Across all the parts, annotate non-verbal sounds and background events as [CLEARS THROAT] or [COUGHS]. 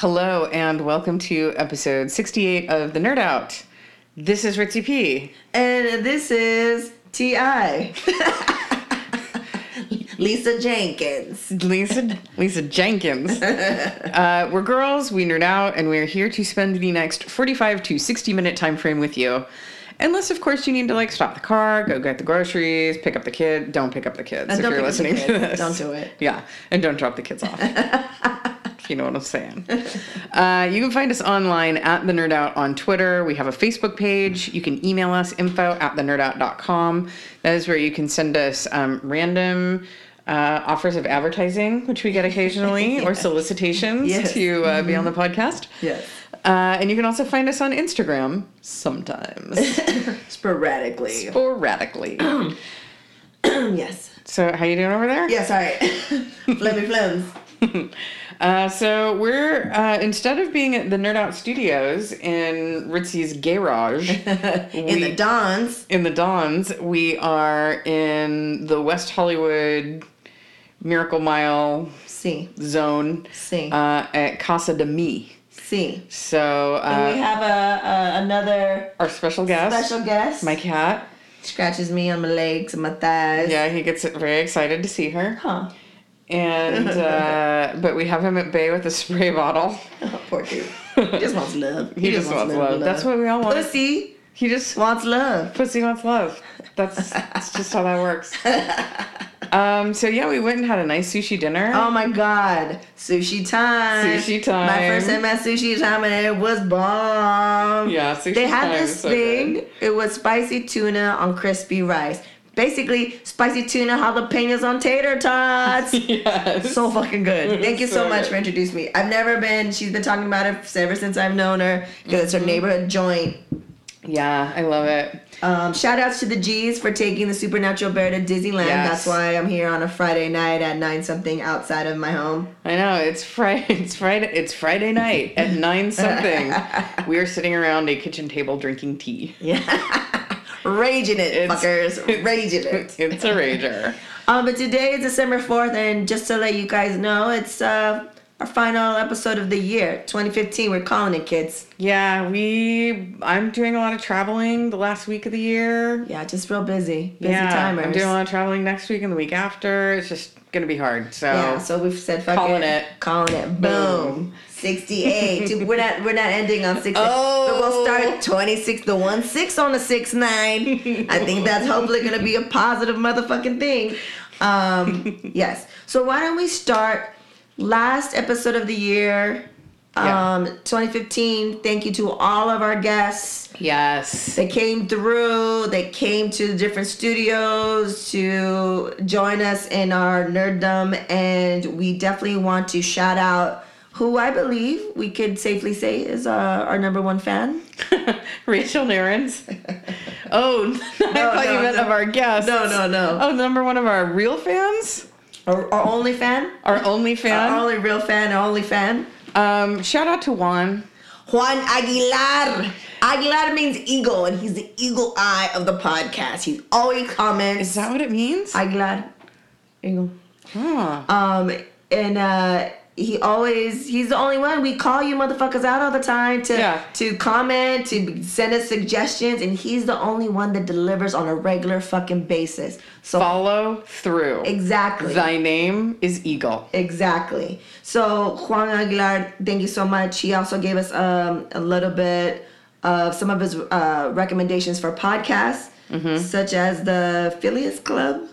Hello and welcome to episode 68 of The Nerd Out. This is Ritzy P. And this is T.I. [LAUGHS] Lisa Jenkins. Lisa Lisa Jenkins. [LAUGHS] Uh, we're girls, we nerd out, and we're here to spend the next 45 to 60 minute time frame with you. Unless, of course, you need to like stop the car, go get the groceries, pick up the kid. Don't pick up the kids And if you're listening to this. Don't do it. Yeah, and don't drop the kids off. [LAUGHS] if you know what I'm saying. Uh, you can find us online at The Nerd Out on Twitter. We have a Facebook page. You can email us info at thenerdout.com. That is where you can send us um, random uh, offers of advertising, which we get occasionally, [LAUGHS] or solicitations Yes. to uh, be on the podcast. Yes. Uh, and you can also find us on Instagram sometimes, [LAUGHS] Sporadically. sporadically. [CLEARS THROAT] yes. So, how you doing over there? Yeah, sorry. Flemmy Flems. Uh, so we're uh, instead of being at the Nerd Out Studios in Ritzy's garage [LAUGHS] In the Dons. in the Dons, we are in the West Hollywood Miracle Mile See. zone See. uh, at Casa de Mi. See. So And we uh, have a, a another our special guest, special guest. my cat. Scratches me on my legs and my thighs. Yeah, he gets very excited to see her, Huh. And [LAUGHS] uh, but we have him at bay with a spray bottle. Oh, poor dude. He just wants love. [LAUGHS] He just wants love. That's what we all want. Pussy He just wants love. Pussy wants love. That's that's just how that works. [LAUGHS] Um, so yeah, we went and had a nice sushi dinner. Oh my god. Sushi time. Sushi time. My first time at sushi time and it was bomb. Yeah, sushi They had time this so thing. good. It was spicy tuna on crispy rice. Basically, spicy tuna jalapenos on tater tots. [LAUGHS] yes. so fucking good. [LAUGHS] Thank you so, So much good. for introducing me. I've never been. She's been talking about it ever since I've known her because it's her Mm-hmm. neighborhood joint. yeah, I love it. Um, shout outs to the G's for taking the Supernatural Bear to Disneyland. Yes. That's why I'm here on a Friday night at nine something outside of my home. I know it's Friday. [LAUGHS] It's Friday. It's Friday night at nine something. we are sitting around a kitchen table drinking tea. Yeah. Raging it, It's- fuckers. [LAUGHS] Raging it. [LAUGHS] It's a rager. [LAUGHS] Um, but today is December 4th, and just to let you guys know, it's uh, our final episode of the year, 2015. We're calling it, kids. Yeah, we. I'm doing a lot of traveling the last week of the year. Yeah, just real busy. Busy yeah, timers. I'm doing a lot of traveling next week and the week after. It's just gonna be hard. So Yeah, so we've said fuck Calling it. it. Calling it. Boom. Boom. 68. Dude, we're not we're not ending on 68. Oh. But we'll start 26 the 1 6 on the 6 9. I think that's hopefully gonna be a positive motherfucking thing. Um [LAUGHS] yes. So why don't we start last episode of the year? Yeah. Um 2015. Thank you to all of our guests. yes, They came through. They came to the different studios to join us in our nerddom, and we definitely want to shout out who I believe we could safely say is uh, our number one fan. [LAUGHS] Rachel Narens. [LAUGHS] Oh, [LAUGHS] I No, thought you no, meant no. of our guests. No, no, no. Oh, number one of our real fans, Our, our only fan. our only fan. Our only real fan. Our only fan. Um, shout out to Juan. Juan Aguilar. Aguilar means eagle, and he's the eagle eye of the podcast. He's always comments. Is that what it means? Aguilar? Eagle. Huh. Um, and uh, he always he's the only one. We call you motherfuckers out all the time to Yeah. to comment, to send us suggestions, and he's the only one that delivers on a regular fucking basis. So Follow through. exactly. Thy name is Eagle. Exactly. So Juan Aguilar, thank you so much. He also gave us um, a little bit of some of his uh, recommendations for podcasts, such as the Phileas Club,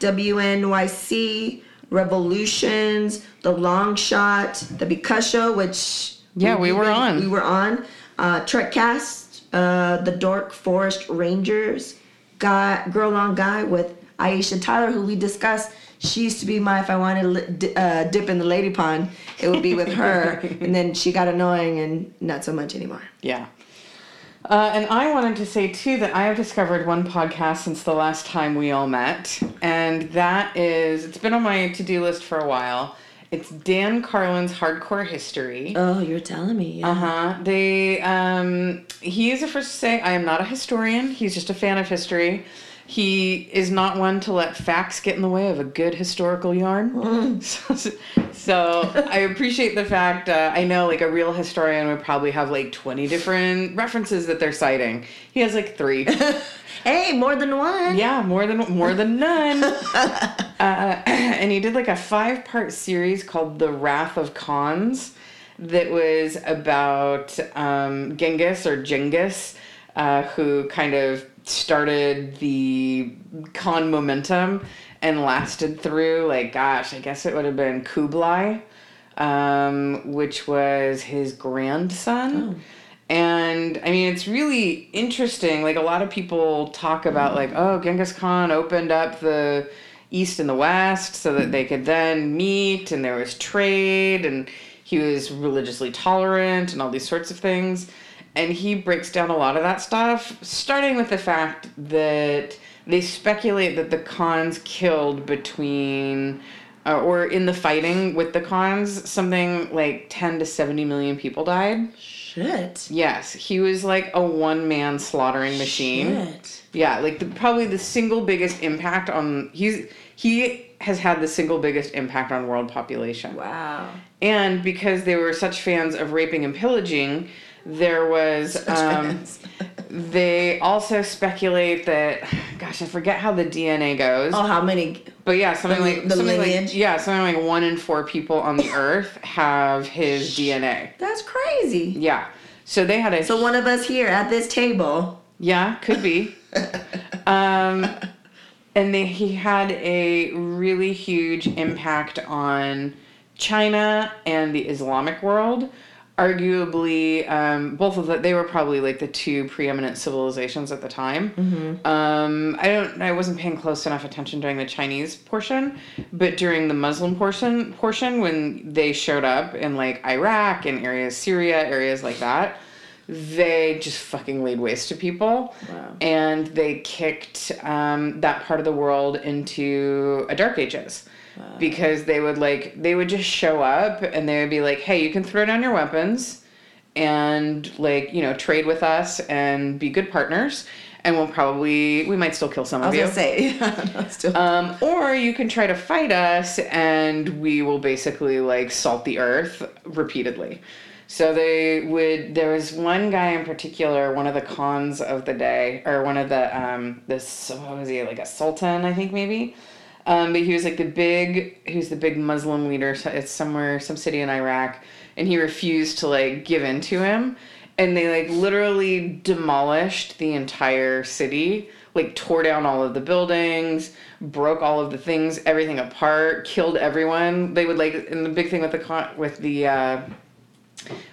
WNYC, Revolutions, The Long Shot, The Because which Yeah, we were on. We were on. Uh, Trekcast, uh, The Dark Forest Rangers, guy, Girl on Guy with Aisha Tyler, who we discussed. She used to be my, if I wanted to uh, dip in the lady pond, it would be with her. [LAUGHS] and then she got annoying and not so much anymore. Yeah. Uh, and I wanted to say too that I have discovered one podcast since the last time we all met, and that is it's been on my to do list for a while. It's Dan Carlin's Hardcore History. Oh, you're telling me. Yeah. Uh huh. They um he is the first to say I am not a historian. He's just a fan of history, he is not one to let facts get in the way of a good historical yarn. So, [LAUGHS] so I appreciate the fact. Uh, I know, like a real historian would probably have like twenty different references that they're citing. He has like three. [LAUGHS] Hey, more than one. Yeah, more than more than none. [LAUGHS] uh, [CLEARS THROAT] and he did like a five part series called The Wrath of Khans that was about um, Genghis or Genghis, uh, who kind of started the Khan momentum and lasted through like gosh, I guess it would have been Kublai, um, which was his grandson. And I mean, it's really interesting. Like, a lot of people talk about, like, oh, Genghis Khan opened up the East and the West so that they could then meet, and there was trade, and he was religiously tolerant, and all these sorts of things. And he breaks down a lot of that stuff, starting with the fact that they speculate that the Khans killed between. Uh, or in the fighting with the Khans, something like 10 to 70 million people died. Shit. Yes, he was like a one man slaughtering machine. Shit. Yeah, like the probably the single biggest impact on he's he has had the single biggest impact on world population. Wow. And because they were such fans of raping and pillaging, there was [LAUGHS] um, [LAUGHS] they also speculate that gosh, I forget how the DNA goes. Oh, how many? But yeah, something The- like the something lineage? like yeah, something like one in four people on the [LAUGHS] earth have his DNA. That's crazy. Yeah. So they had a So one of us here at this table. Yeah, could be. um, and they, he had a really huge impact on China and the Islamic world. Arguably, um, both of them, they were probably like the two preeminent civilizations at the time. Um, I don't, I wasn't paying close enough attention during the Chinese portion, but during the Muslim portion, portion when they showed up in like Iraq and areas, Syria, areas like that, they just fucking laid waste to people Wow. and they kicked um, that part of the world into a dark ages because they would like they would just show up and they would be like hey you can throw down your weapons and like you know trade with us and be good partners and we'll probably we might still kill some I of was you gonna say. [LAUGHS] No, still- um, or you can try to fight us and we will basically like salt the earth repeatedly. So they would. There was one guy in particular, one of the Khans of the day, or one of the um, this what was he like a sultan, I think maybe. Um, but he was like the big, he was the big Muslim leader. So it's somewhere, some city in Iraq, and he refused to like give in to him, and they like literally demolished the entire city, like tore down all of the buildings, broke all of the things, everything apart, killed everyone. They would like, and the big thing with the con- with the uh,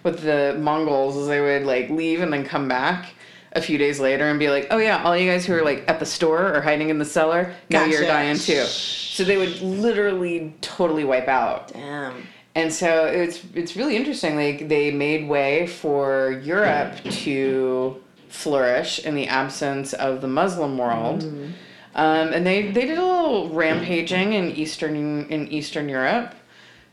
with the Mongols is they would like leave and then come back a few days later and be like, "Oh yeah, all you guys who are like at the store or hiding in the cellar, now you're dying too." So they would literally totally wipe out. Damn. And so it's it's really interesting. Like they made way for Europe to flourish in the absence of the Muslim world. Um, and they, they did a little rampaging in eastern in Eastern Europe.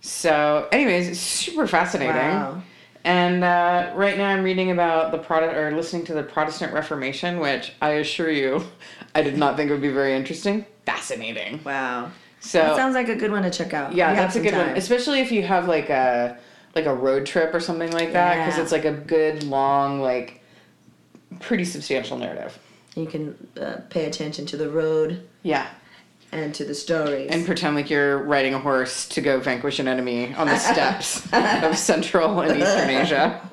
So, anyways, it's super fascinating. Wow. And uh, right now, I'm reading about the product or listening to the Protestant Reformation, which I assure you, I did not think would be very interesting. Fascinating. Wow. So That sounds like a good one to check out. yeah, that's a good one, especially if you have like a like a road trip or something like that, because Yeah. it's like a good long like pretty substantial narrative. You can uh, pay attention to the road Yeah. And to the stories. and pretend like you're riding a horse to go vanquish an enemy on the steppes [LAUGHS] of Central and Eastern Asia.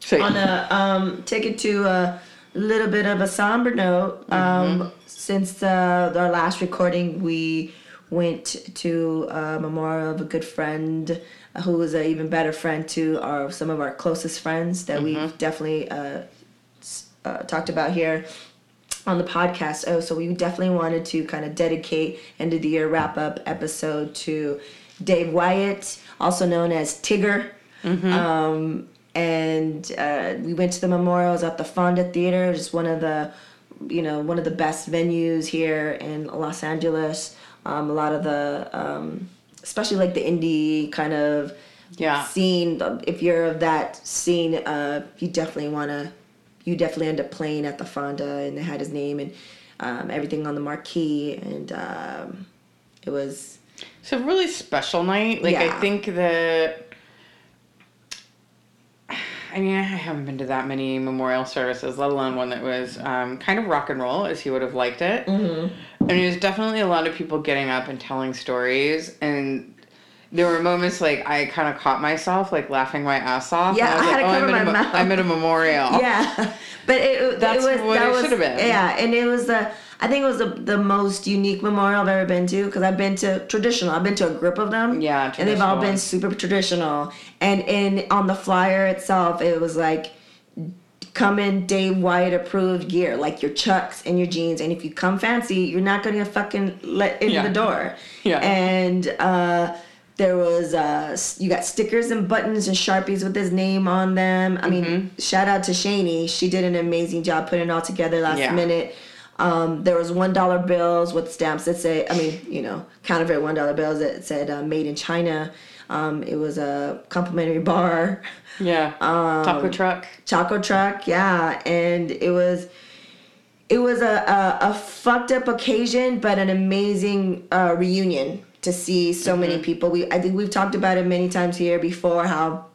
So on a um, take it to a little bit of a somber note. Um, Since uh, our last recording, we went to a memorial of a good friend uh, who was an even better friend to our some of our closest friends that we've definitely uh, uh, talked about here on the podcast. Oh, so we definitely wanted to kind of dedicate end of the year wrap up episode to Dave Wyatt, also known as Tigger. Um, and uh, we went to the memorials at the Fonda Theater, just one of the, you know, one of the best venues here in Los Angeles. Um, a lot of the, um, especially like the indie kind of Yeah. scene. If you're of that scene, uh, you definitely want to. You definitely end up playing at the Fonda, and they had his name. And um, everything on the marquee, and um, it was It's a really special night. Like Yeah. I think that I mean, I haven't been to that many memorial services, let alone one that was um, kind of rock and roll, as he would have liked it. Mm-hmm. And it was definitely a lot of people getting up and telling stories. And there were moments like I kind of caught myself like laughing my ass off. Yeah, was I had like, to oh, cover I'm, at a my mo- mouth." I'm at a memorial. [LAUGHS] yeah, but it, That's it was what that it was should have been. yeah, and it was the I think it was the, the most unique memorial I've ever been to because I've been to traditional. I've been to a group of them. Yeah, and they've all been super traditional. And in on the flyer itself, it was like come in Dave Wyatt approved gear, like your chucks and your jeans. And if you come fancy, you're not gonna fucking let in Yeah. the door. Yeah. And uh, there was uh, you got stickers and buttons and sharpies with his name on them. I mean, Mm-hmm. shout out to Shani. She did an amazing job putting it all together last Yeah. minute. Um, there was one dollar bills with stamps that say, I mean, you know, counterfeit one dollar bills that said uh, "Made in China." Um, it was a complimentary bar. Yeah. [LAUGHS] Um, Taco truck. Taco truck, yeah, and it was it was a, a, a fucked up occasion, but an amazing uh, reunion to see so many mm-hmm. people. We I think we've talked about it many times here before how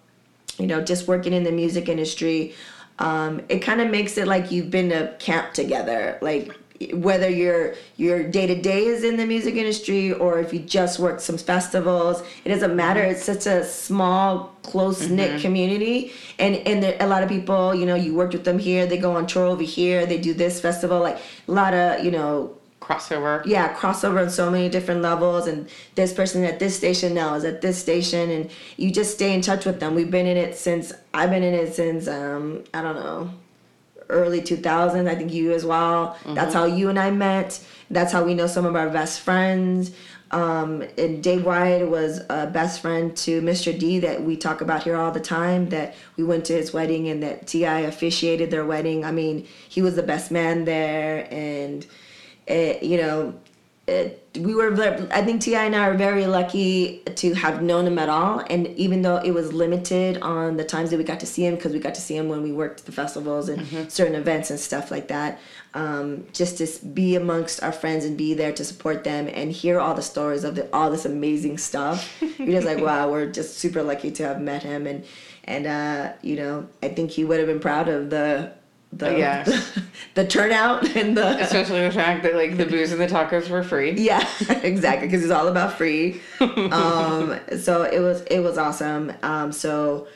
you know just working in the music industry, um, it kind of makes it like you've been to camp together, like whether your your day to day is in the music industry or if you just work some festivals it doesn't matter. Mm-hmm. It's such a small close knit mm-hmm. community. And and there, a lot of people you know you worked with them here they go on tour over here they do this festival like a lot of you know Crossover. yeah crossover on so many different levels and this person at this station now is at this station and you just stay in touch with them we've been in it since i've been in it since um i don't know early 2000s i think you as well that's how you and i met that's how we know some of our best friends um, and Dave Wyatt was a best friend to Mr. D that we talk about here all the time. That we went to his wedding and that Ti officiated their wedding. I mean, he was the best man there, and you know, it, we were. I think Ti and I are very lucky to have known him at all. And even though it was limited on the times that we got to see him, because we got to see him when we worked at the festivals and certain events and stuff like that. Um, just to be amongst our friends and be there to support them and hear all the stories of the, all this amazing stuff. [LAUGHS] You're just like, wow, we're just super lucky to have met him. And and uh, you know, I think he would have been proud of the the Yes. [LAUGHS] the, the turnout and the Especially the fact that like the [LAUGHS] booze and the tacos were free. yeah [LAUGHS] exactly because it's all about free um so it was it was awesome um so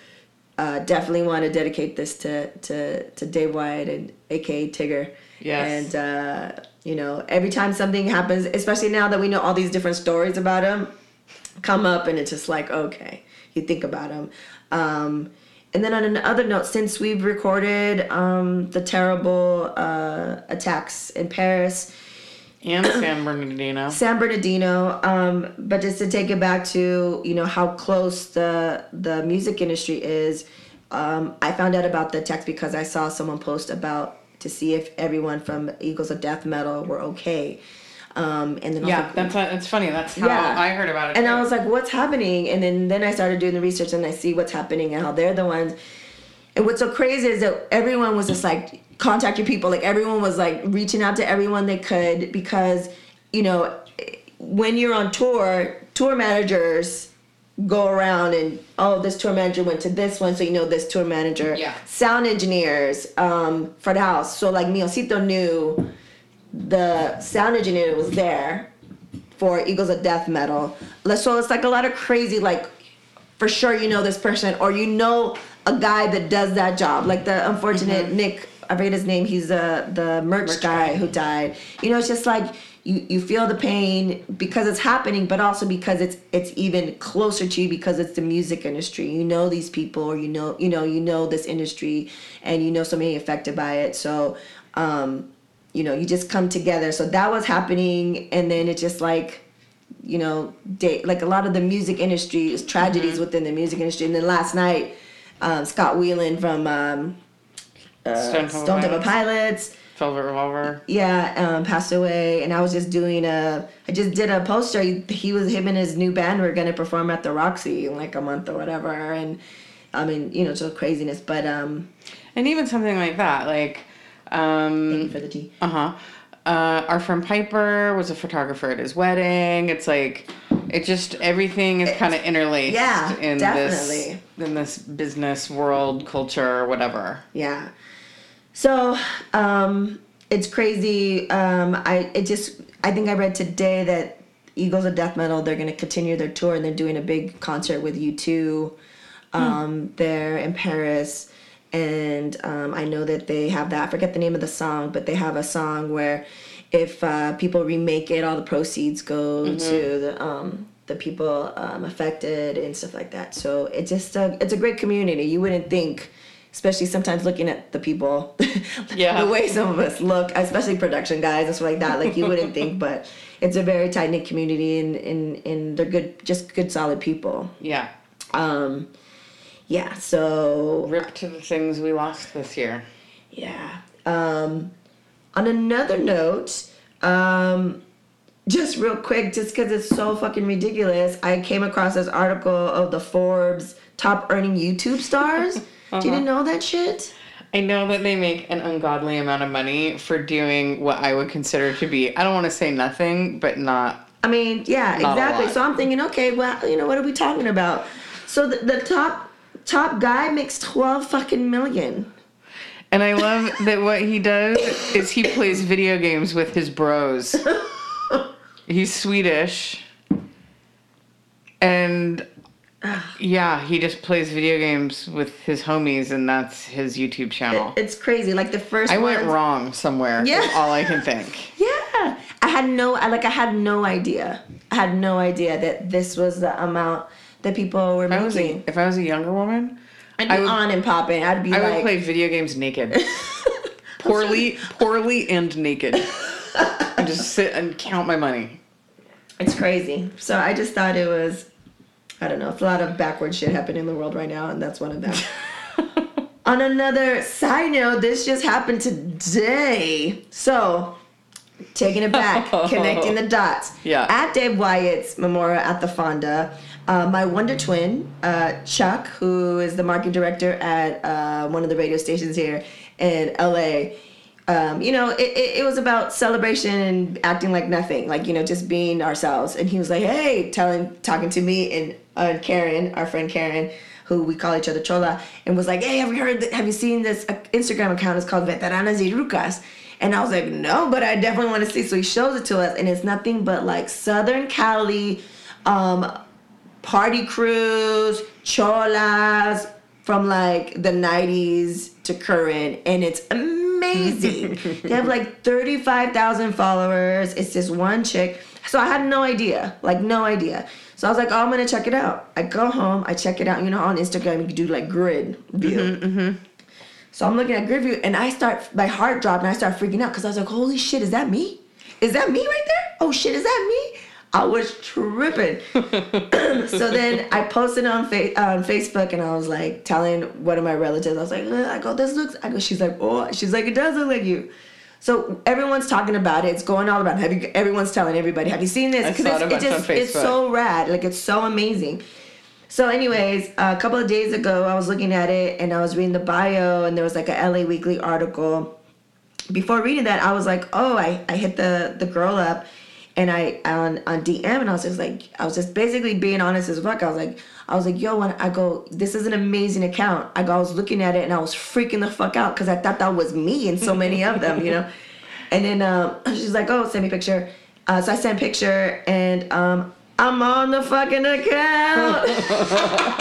uh definitely want to dedicate this to to to dave wyatt and aka tigger Yes. and uh you know every time something happens especially now that we know all these different stories about him come up and it's just like okay you think about him um and then on another note since we've recorded um the terrible uh attacks in paris And San [CLEARS THROAT] Bernardino. San Bernardino. Um, but just to take it back to you know how close the the music industry is, um, I found out about the text because I saw someone post about to see if everyone from Eagles of Death Metal were okay. Um, and then Yeah, like, that's that's funny. That's how Yeah. I heard about it. and too. I was like, what's happening? And then then I started doing the research and I see what's happening and how they're the ones. And what's so crazy is that everyone was just like contact your people. Like everyone was like reaching out to everyone they could because you know when you're on tour, tour managers go around and oh this tour manager went to this one so you know this tour manager Yeah. sound engineers um for the house so like miocito knew the sound engineer was there for Eagles of Death Metal. Let's so it's like a lot of crazy, like for sure you know this person or you know a guy that does that job. Like the unfortunate Nick, I forget his name. He's the the merch, Merch guy, guy. who died. You know, it's just like you you feel the pain because it's happening, but also because it's it's even closer to you because it's the music industry. You know these people, or you know you know you know this industry, and you know somebody affected by it. So. um you know, you just come together. So that was happening, and then it just like, you know, day, like a lot of the music industry is tragedies within the music industry. And then last night, um, Scott Weiland from um, uh, Stone Temple Stone Temple Pilots. Pilots, Velvet Revolver. yeah, um, passed away. And I was just doing a, I just did a poster. He, he was him and his new band were gonna perform at the Roxy in like a month or whatever. And I mean, you know, just craziness. But um, And even something like that, like, um, for the tea. uh huh. Uh, our friend Piper was a photographer at his wedding. It's like, it just everything is kind of interlaced. yeah, in definitely. this in this business world, culture, whatever. Yeah. So, um, it's crazy. Um, I it just I think I read today that Eagles of Death Metal they're going to continue their tour and they're doing a big concert with U two. Um, there in Paris, and um, I know that they have that. I forget the name of the song, but they have a song where if uh, people remake it, all the proceeds go to the um, the people um, affected and stuff like that. So it's just a, it's a great community. You wouldn't think, especially sometimes looking at the people, [LAUGHS] Yeah. the way some of us look, especially production guys and stuff like that. Like you wouldn't think, [LAUGHS] but it's a very tight knit community, and, and and they're good, just good, solid people. Yeah. Um, yeah. So Rip to the things we lost this year. yeah. Um, on another note, um, just real quick, just because it's so fucking ridiculous, I came across this article of the Forbes top earning YouTube stars. Uh-huh. [LAUGHS] Do you know that shit? I know that they make an ungodly amount of money for doing what I would consider to be, I don't want to say nothing, but not. I mean, yeah, Not exactly. So I'm thinking, okay, well, you know, what are we talking about? So the, the top top guy makes 12 fucking million. And I love that what he does is he plays video games with his bros. He's Swedish. And yeah, he just plays video games with his homies, and that's his YouTube channel. It's crazy. Like the first I went wrong somewhere. Yeah. all I can think. [LAUGHS] Yeah, I had no, I like, I had no idea. I had no idea that this was the amount that people were If I was a, if I was a younger woman, I'd be I would- on and popping. I'd be I would play video games naked. [LAUGHS] poorly, poorly and naked. and just sit and count my money. it's crazy. So I just thought it was, I don't know, it's a lot of backward shit happening in the world right now, and that's one of them. [LAUGHS] On another side note, this just happened today. So, taking it back, [LAUGHS] connecting the dots. Yeah. At Dave Wyatt's memorial at the Fonda, uh, my Wonder Twin, uh, Chuck, who is the marketing director at uh, one of the radio stations here in LA, um, you know, it, it, it was about celebration and acting like nothing, like, you know, just being ourselves. And he was like, hey, telling, talking to me and uh, Karen, our friend Karen, who we call each other Chola, and was like, hey, have you heard, th- have you seen this uh, Instagram account? It's called Veteranas y Rucas. And I was like, no, but I definitely want to see. So he shows it to us, and it's nothing but like Southern Cali, um, party crews, cholas from like the 90s to current, and it's amazing. [LAUGHS] they have like 35,000 followers. It's this one chick. So I had no idea, like no idea. So I was like, oh, I'm gonna check it out. I go home, I check it out. You know, on Instagram you can do like grid view. Mm-hmm, mm-hmm. So I'm looking at grid view, and I start my heart dropped, and I start freaking out because I was like, holy shit, is that me? Is that me right there? Oh shit, is that me? I was tripping. [LAUGHS] so then I posted on fa- on Facebook and I was like telling one of my relatives, I was like, I go, this looks, I go, she's like, oh, she's like, it does look like you. So everyone's talking about it. It's going all about. Have you? Everyone's telling everybody. Have you seen this? I 'Cause saw it's, it on it's so rad. Like it's so amazing. So, anyways, a couple of days ago, I was looking at it and I was reading the bio, and there was like a LA Weekly article. Before reading that, I was like, oh, I, I hit the the girl up, and I on on DM, and I was just like, I was just basically being honest as fuck. I was like, I was like, yo, when I go, this is an amazing account. I go, I was looking at it and I was freaking the fuck out because I thought that was me and so many of them, you know. [LAUGHS] And then um, [LAUGHS] she's like, oh, send me a picture. Uh, so I sent picture, and um, I'm on the fucking account.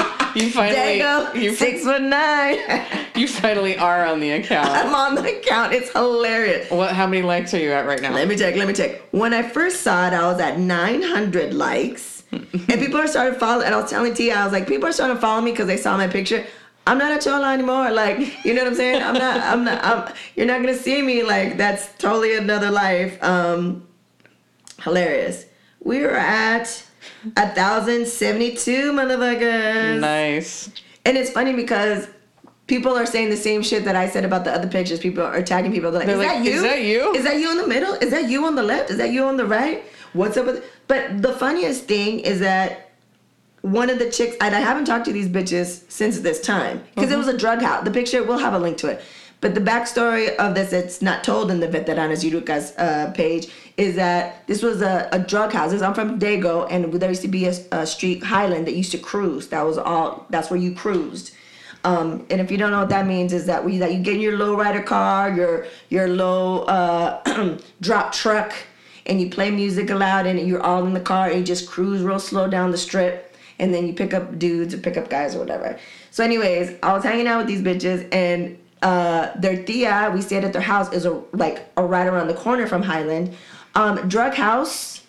[LAUGHS] You finally, you fi- foot nine. [LAUGHS] you finally are on the account. I'm on the account. It's hilarious. What? How many likes are you at right now? Let me check. Let me check. When I first saw it, I was at 900 likes, [LAUGHS] and people are starting to follow. And I was telling Tia, I was like, people are starting to follow me because they saw my picture. I'm not at Chola anymore. Like, you know what I'm saying? I'm not. I'm not. I'm, you're not gonna see me. Like, that's totally another life. Um, hilarious. We are at a thousand seventy-two motherfuckers. nice. And it's funny because people are saying the same shit that I said about the other pictures. People are tagging people. They're like, They're is like, that you? "Is that you?" Is that you in the middle? Is that you on the left? Is that you on the right? What's up with But the funniest thing is that one of the chicks, and I haven't talked to these bitches since this time because Mm-hmm. it was a drug house. The picture, we'll have a link to it. But the backstory of this, it's not told in the Veteranas y Rucas uh, page, is that this was a, a drug house. I'm from Dago, and there used to be a, a street Highland that used to cruise. That was all. That's where you cruised. Um, and if you don't know what that means, is that we that you get in your low rider car, your your low uh, [CLEARS THROAT] drop truck, and you play music loud, and you're all in the car, and you just cruise real slow down the strip, and then you pick up dudes or pick up guys or whatever. So, anyways, I was hanging out with these bitches, and uh, their tia, we stayed at their house, is a like a right around the corner from Highland. Um, drug house.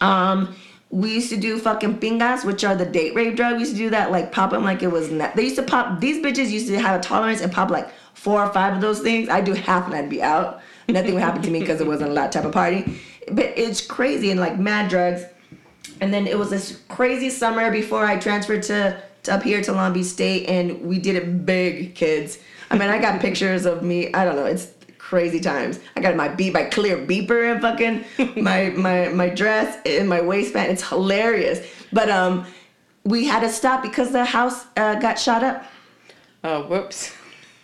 Um, we used to do fucking pingas, which are the date rape drug. We used to do that, like pop them like it was. Not, they used to pop. These bitches used to have a tolerance and pop like four or five of those things. I do half and I'd be out. Nothing would happen to me because it wasn't a lot type of party. But it's crazy and like mad drugs. And then it was this crazy summer before I transferred to, to up here to Long Beach State, and we did it big, kids. I mean, I got pictures of me. I don't know. It's crazy times. I got my beat, my clear beeper, and fucking my [LAUGHS] my my dress and my waistband. It's hilarious. But um, we had to stop because the house uh, got shot up. Oh, whoops.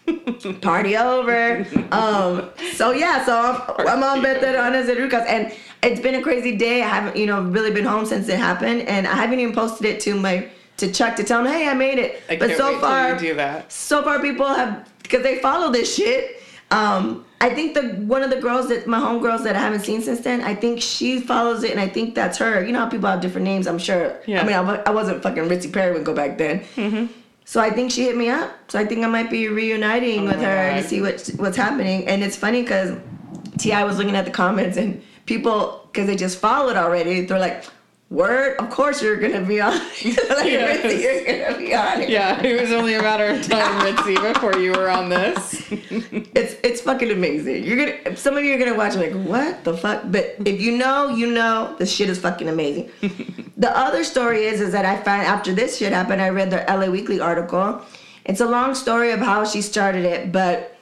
[LAUGHS] Party over. Um, so yeah, so I'm, I'm on and Rucas, and it's been a crazy day. I haven't, you know, really been home since it happened, and I haven't even posted it to my to Chuck to tell him, hey, I made it. I but so far, you do that. so far people have because they follow this shit. Um, I think the one of the girls that my homegirls that I haven't seen since then, I think she follows it, and I think that's her. You know how people have different names. I'm sure. Yeah. I mean, I, I wasn't fucking Ritzy Perry when go back then. Mm-hmm. So I think she hit me up. So I think I might be reuniting with Oh my her God. to see what's what's happening. And it's funny because Ti was looking at the comments and people because they just followed already. They're like, "Word, of course you're gonna be on. [LAUGHS] like, Yes. You're gonna be on." it." Yeah, it was only a matter of time, [LAUGHS] Ritzy, before you were on this. It's it's fucking amazing. You're gonna some of you are gonna watch like what the fuck, but if you know, you know the shit is fucking amazing. [LAUGHS] the other story is is that I found after this shit happened, I read the LA Weekly article. It's a long story of how she started it, but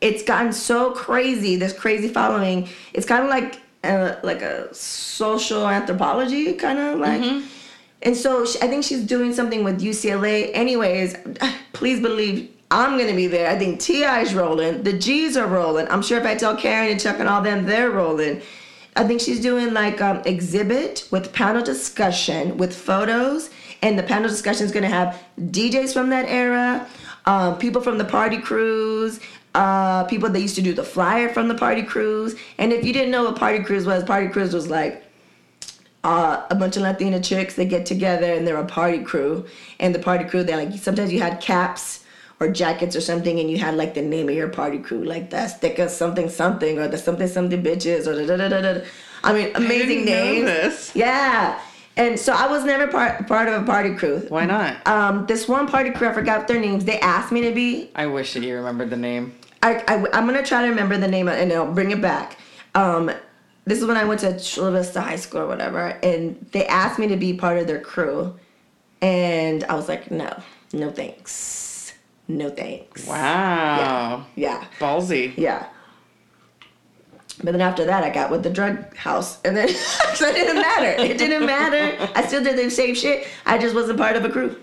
it's gotten so crazy. This crazy following. It's kind of like uh, like a social anthropology kind of like. And so she, I think she's doing something with UCLA. Anyways, [SIGHS] please believe I'm gonna be there. I think Ti's rolling. The G's are rolling. I'm sure if I tell Karen and Chuck and all them, they're rolling. I think she's doing like um, exhibit with panel discussion with photos, and the panel discussion is gonna have DJs from that era, um, people from the party crews, uh, people that used to do the flyer from the party crews. And if you didn't know what party crews was, party crews was like uh, a bunch of Latina chicks. They get together and they're a party crew. And the party crew, they like sometimes you had caps or jackets or something, and you had like the name of your party crew, like the sticker something something or the something something bitches or da da da da. da. I mean, amazing know names. this. Yeah. And so I was never part part of a party crew. Why not? Um, this one party crew, I forgot their names. They asked me to be. I wish that you remembered the name. I, I I'm gonna try to remember the name and I'll bring it back. Um, this is when I went to Chula Vista High School or whatever, and they asked me to be part of their crew, and I was like, no, no thanks, no thanks. Wow. Yeah, Ballsy. yeah. But then after that, I got with the drug house, and then [LAUGHS] so it didn't matter. It didn't matter. I still did the same shit. I just wasn't part of a crew,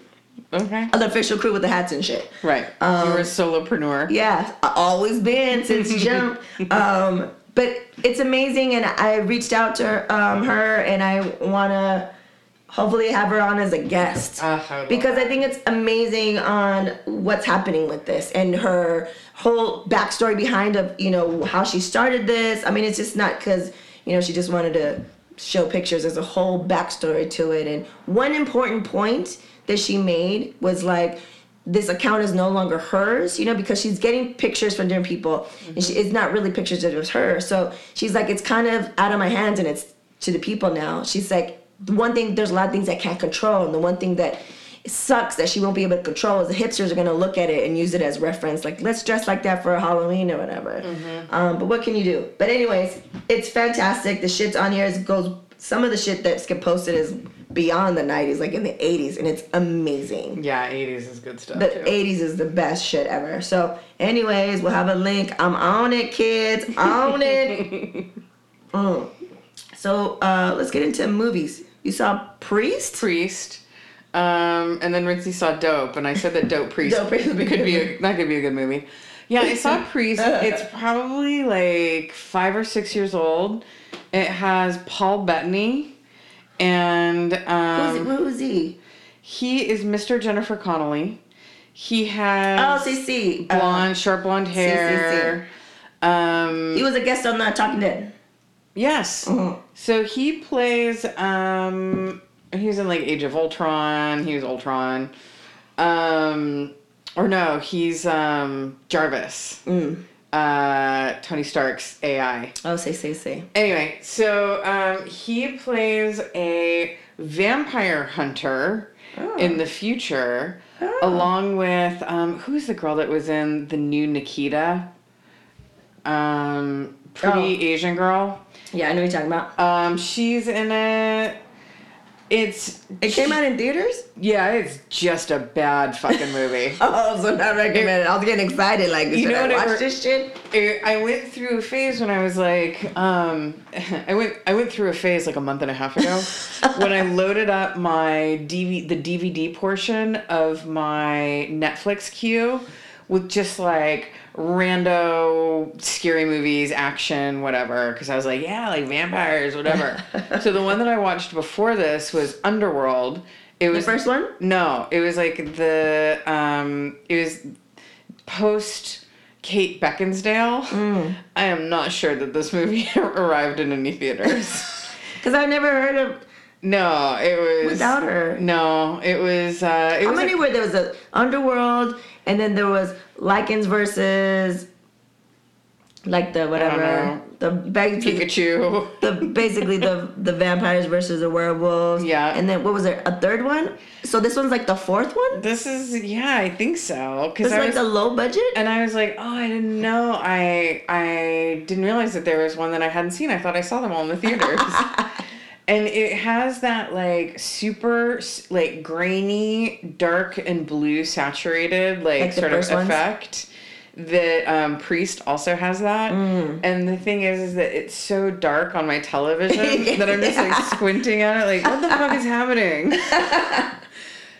Okay. an official crew with the hats and shit. Right. you were a solopreneur. Yeah, I always been since [LAUGHS] jump. Um, but it's amazing, and I reached out to um, her, and I want to hopefully have her on as a guest love because I think it's amazing on what's happening with this and her whole backstory behind of you know how she started this. I mean, it's just not because you know she just wanted to show pictures. There's a whole backstory to it, and one important point that she made was like this account is no longer hers, you know, because she's getting pictures from different people, and she, it's not really pictures that it was her. So she's like, it's kind of out of my hands, and it's to the people now. She's like, the one thing, there's a lot of things I can't control, and the one thing that sucks that she won't be able to control is the hipsters are gonna look at it and use it as reference, like let's dress like that for Halloween or whatever. Um, but what can you do? But anyways, it's fantastic. The shit's on here. It goes. Some of the shit that's get posted is beyond the 90s, like in the 80s, and it's amazing. Yeah, 80s is good stuff. The too. 80s is the best shit ever. So, anyways, we'll have a link. I'm on it, kids. On it. [LAUGHS] Mm. So, uh, let's get into movies. You saw Priest? Priest. Um, and then Ritzy saw Dope, and I said that Dope [LAUGHS] Priest Dope Priest could be a, that could be a good movie. Yeah, I saw [LAUGHS] Priest. It's probably like five or six years old. It has Paul Bettany, and um, who was he? he is Mr. Jennifer Connelly. He Oh, has. Uh, blonde, short blonde hair. Um, he was a guest on uh, Talking Dead. Yes. Mhm. So he plays. Um, he's in like Age of Ultron. He was Ultron. Um, or no, he's um, Jarvis. Mm. Uh, Tony Stark's AI. Oh, say, say, say. Anyway, so um, he plays a vampire hunter Oh. in the future, Oh. along with um, who's the girl that was in the new Nikita? Um, pretty Oh. Asian girl. Yeah, I know what you're talking about. Um, she's in it. It's It came out in theaters? yeah, it's just a bad fucking movie. [LAUGHS] Oh, so not recommended. I was getting excited. Like, You know I what I watch this shit? I I went through a phase when I was like, um, [LAUGHS] I went I went through a phase like a month and a half ago [LAUGHS] when I loaded up my DV, the DVD portion of my Netflix queue with just like rando scary movies, action, whatever. Because I was like, yeah, like vampires, whatever. [LAUGHS] so the one that I watched before this was Underworld. It The was first one? no, it was like the um it was post Kate Beckinsale. Mm. I am not sure that this movie [LAUGHS] arrived in any theaters. [LAUGHS] Because I've never heard of no, it was without her. No, it was uh it How was many were there? Was a Underworld, and then there was Lycans versus, like the whatever the Pikachu. [LAUGHS] the basically the the vampires versus the werewolves. Yeah. And then what was there? A third one. So this one's like the fourth one. This is yeah, I think so. I like was the low budget. and I was like, "Oh, I didn't know. I I didn't realize that there was one that I hadn't seen. I thought I saw them all in the theaters." [LAUGHS] and it has that like super like grainy, dark and blue saturated like, Like sort of ones? effect. That um, Priest also has that, Mm. and the thing is, is that it's so dark on my television [LAUGHS] that I'm just like squinting at it, like, what the fuck is happening? [LAUGHS]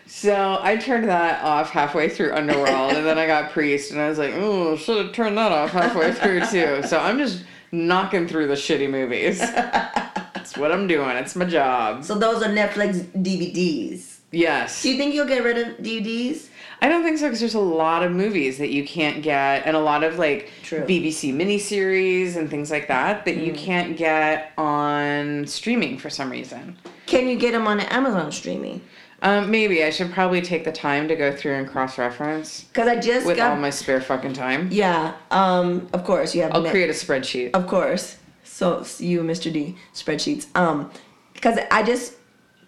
So I turned that off halfway through Underworld, and then I got Priest, and I was like, "Oh, should have turned that off halfway through too." So I'm just knocking through the shitty movies. [LAUGHS] That's what I'm doing. It's my job. So those are Netflix DVDs. Yes. Do you think you'll get rid of DVDs? I don't think so because there's a lot of movies that you can't get, and a lot of like True. Mm. BBC miniseries and things like that that you can't get on streaming for some reason. Can you get them on Amazon streaming? Um, maybe I should probably take the time to go through and cross reference Because I just with got. all my spare fucking time. yeah. Um. Of course you have. I'll Net- create a spreadsheet. Of course. So you, Mr. D, spreadsheets. Um, because I just,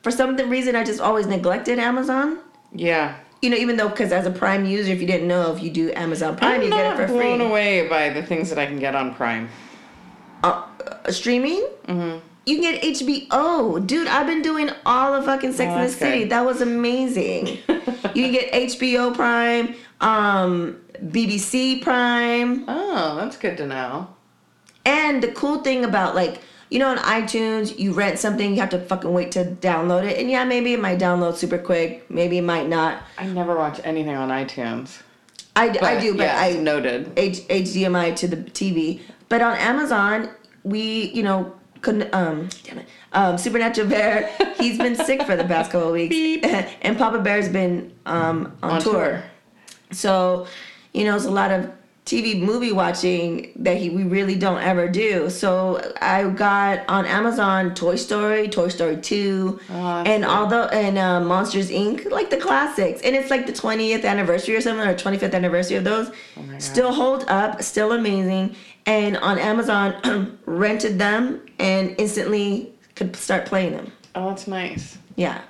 for some reason, I just always neglected Amazon. Yeah. You know, even though, because as a Prime user, if you didn't know, if you do Amazon Prime, I'm you get it for free. I'm blown away by the things that I can get on Prime. Uh, uh, streaming. Mm-hmm. You can get HBO, dude. I've been doing all of fucking Sex Oh, and the City. good. That was amazing. [LAUGHS] you can get HBO Prime, um, BBC Prime. Oh, that's good to know. And the cool thing about like, you know, on iTunes, you rent something, you have to fucking wait to download it. And yeah, maybe it might download super quick, maybe it might not. I never watch anything on iTunes. I, I do, but yes, I noted. H- HDMI to the TV. But on Amazon, we, you know, couldn't, um, damn it, um, Supernatural Bear, [LAUGHS] he's been sick for the past couple of weeks. [LAUGHS] And Papa Bear's been um, on, On tour. tour. So, you know, it's a lot of TV movie watching that he we really don't ever do. So I got on Amazon Toy Story, Toy Story 2, Oh, and good. all the and uh, Monsters Inc. like the classics. And it's like the 20th anniversary or something or 25th anniversary of those. Oh still hold up, still amazing. And on Amazon [CLEARS THROAT] rented them and instantly could start playing them. Oh, that's nice. Yeah.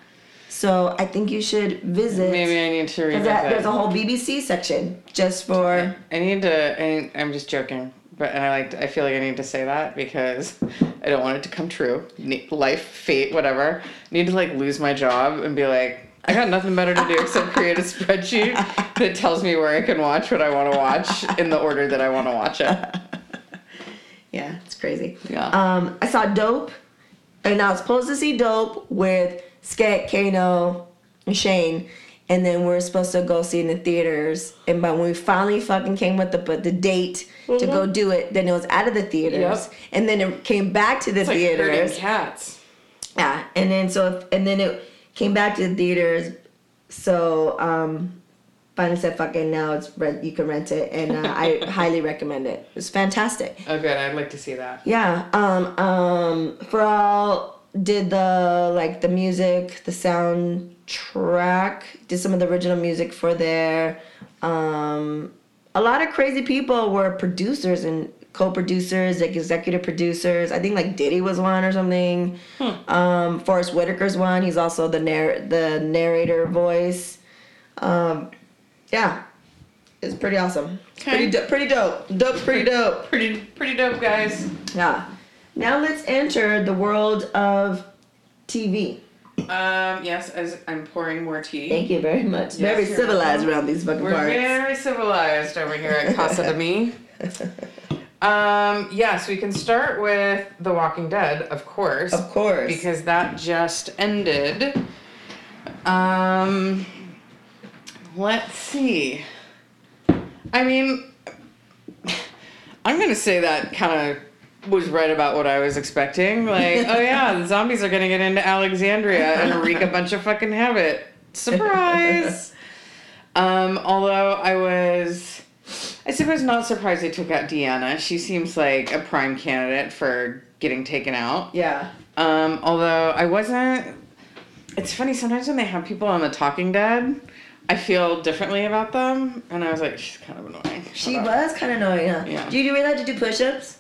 So I think you should visit. Maybe I need to revisit. that, there's a whole BBC section just for. I need to. I, I'm just joking, but and I like. I feel like I need to say that because [LAUGHS] I don't want it to come true. Life, fate, whatever. I need to like lose my job and be like, I got nothing better to do except [LAUGHS] create a spreadsheet that tells me where I can watch what I want to watch in the order that I want to watch it. [LAUGHS] Yeah, it's crazy. Yeah. Um, I saw Dope, and I was supposed to see Dope with Skek, Kano, and Shane, and then we are supposed to go see it in the theaters. And but when we finally fucking came with the but the date to go do it, then it was out of the theaters, Yep. and then it came back to the It's like theaters. cats. Yeah, and then so and then it came back to the theaters. So um, finally said fucking now it's rent. You can rent it, and uh, I [LAUGHS] highly recommend it. It's fantastic. Oh, good. I'd like to see that. Yeah. Um. Um. For all did the like the music, the soundtrack, did some of the original music for there. Um. A lot of crazy people were producers and co-producers, like executive producers. I think like Diddy was one or something. Um. Forest Whitaker's one. He's also the narr the narrator voice. Um. Yeah. It's pretty awesome. Okay. Pretty do- pretty dope. Dope's pretty dope. Pretty, pretty dope, guys. Yeah. Now let's enter the world of TV. Um, yes, as I'm pouring more tea. Thank you very much. Yes, very civilized welcome. around these fucking We're parts. very civilized over here at Casa de Mi. [LAUGHS] Um, yes, we can start with The Walking Dead, of course. Of course. Because that just ended. Um, let's see. I mean, I'm gonna say that kind of was right about what I was expecting. Like, oh yeah, the zombies are gonna get into Alexandria and wreak a bunch of fucking havoc. Surprise! um, although I was, I suppose, not surprised they took out Deanna. She seems like a prime candidate for getting taken out. yeah. Um, although I wasn't. It's funny sometimes when they have people on The Talking Dead, I feel differently about them, and I was like, she's kind of annoying. She up. was kind of annoying, huh? Yeah. Do you realize to do push-ups?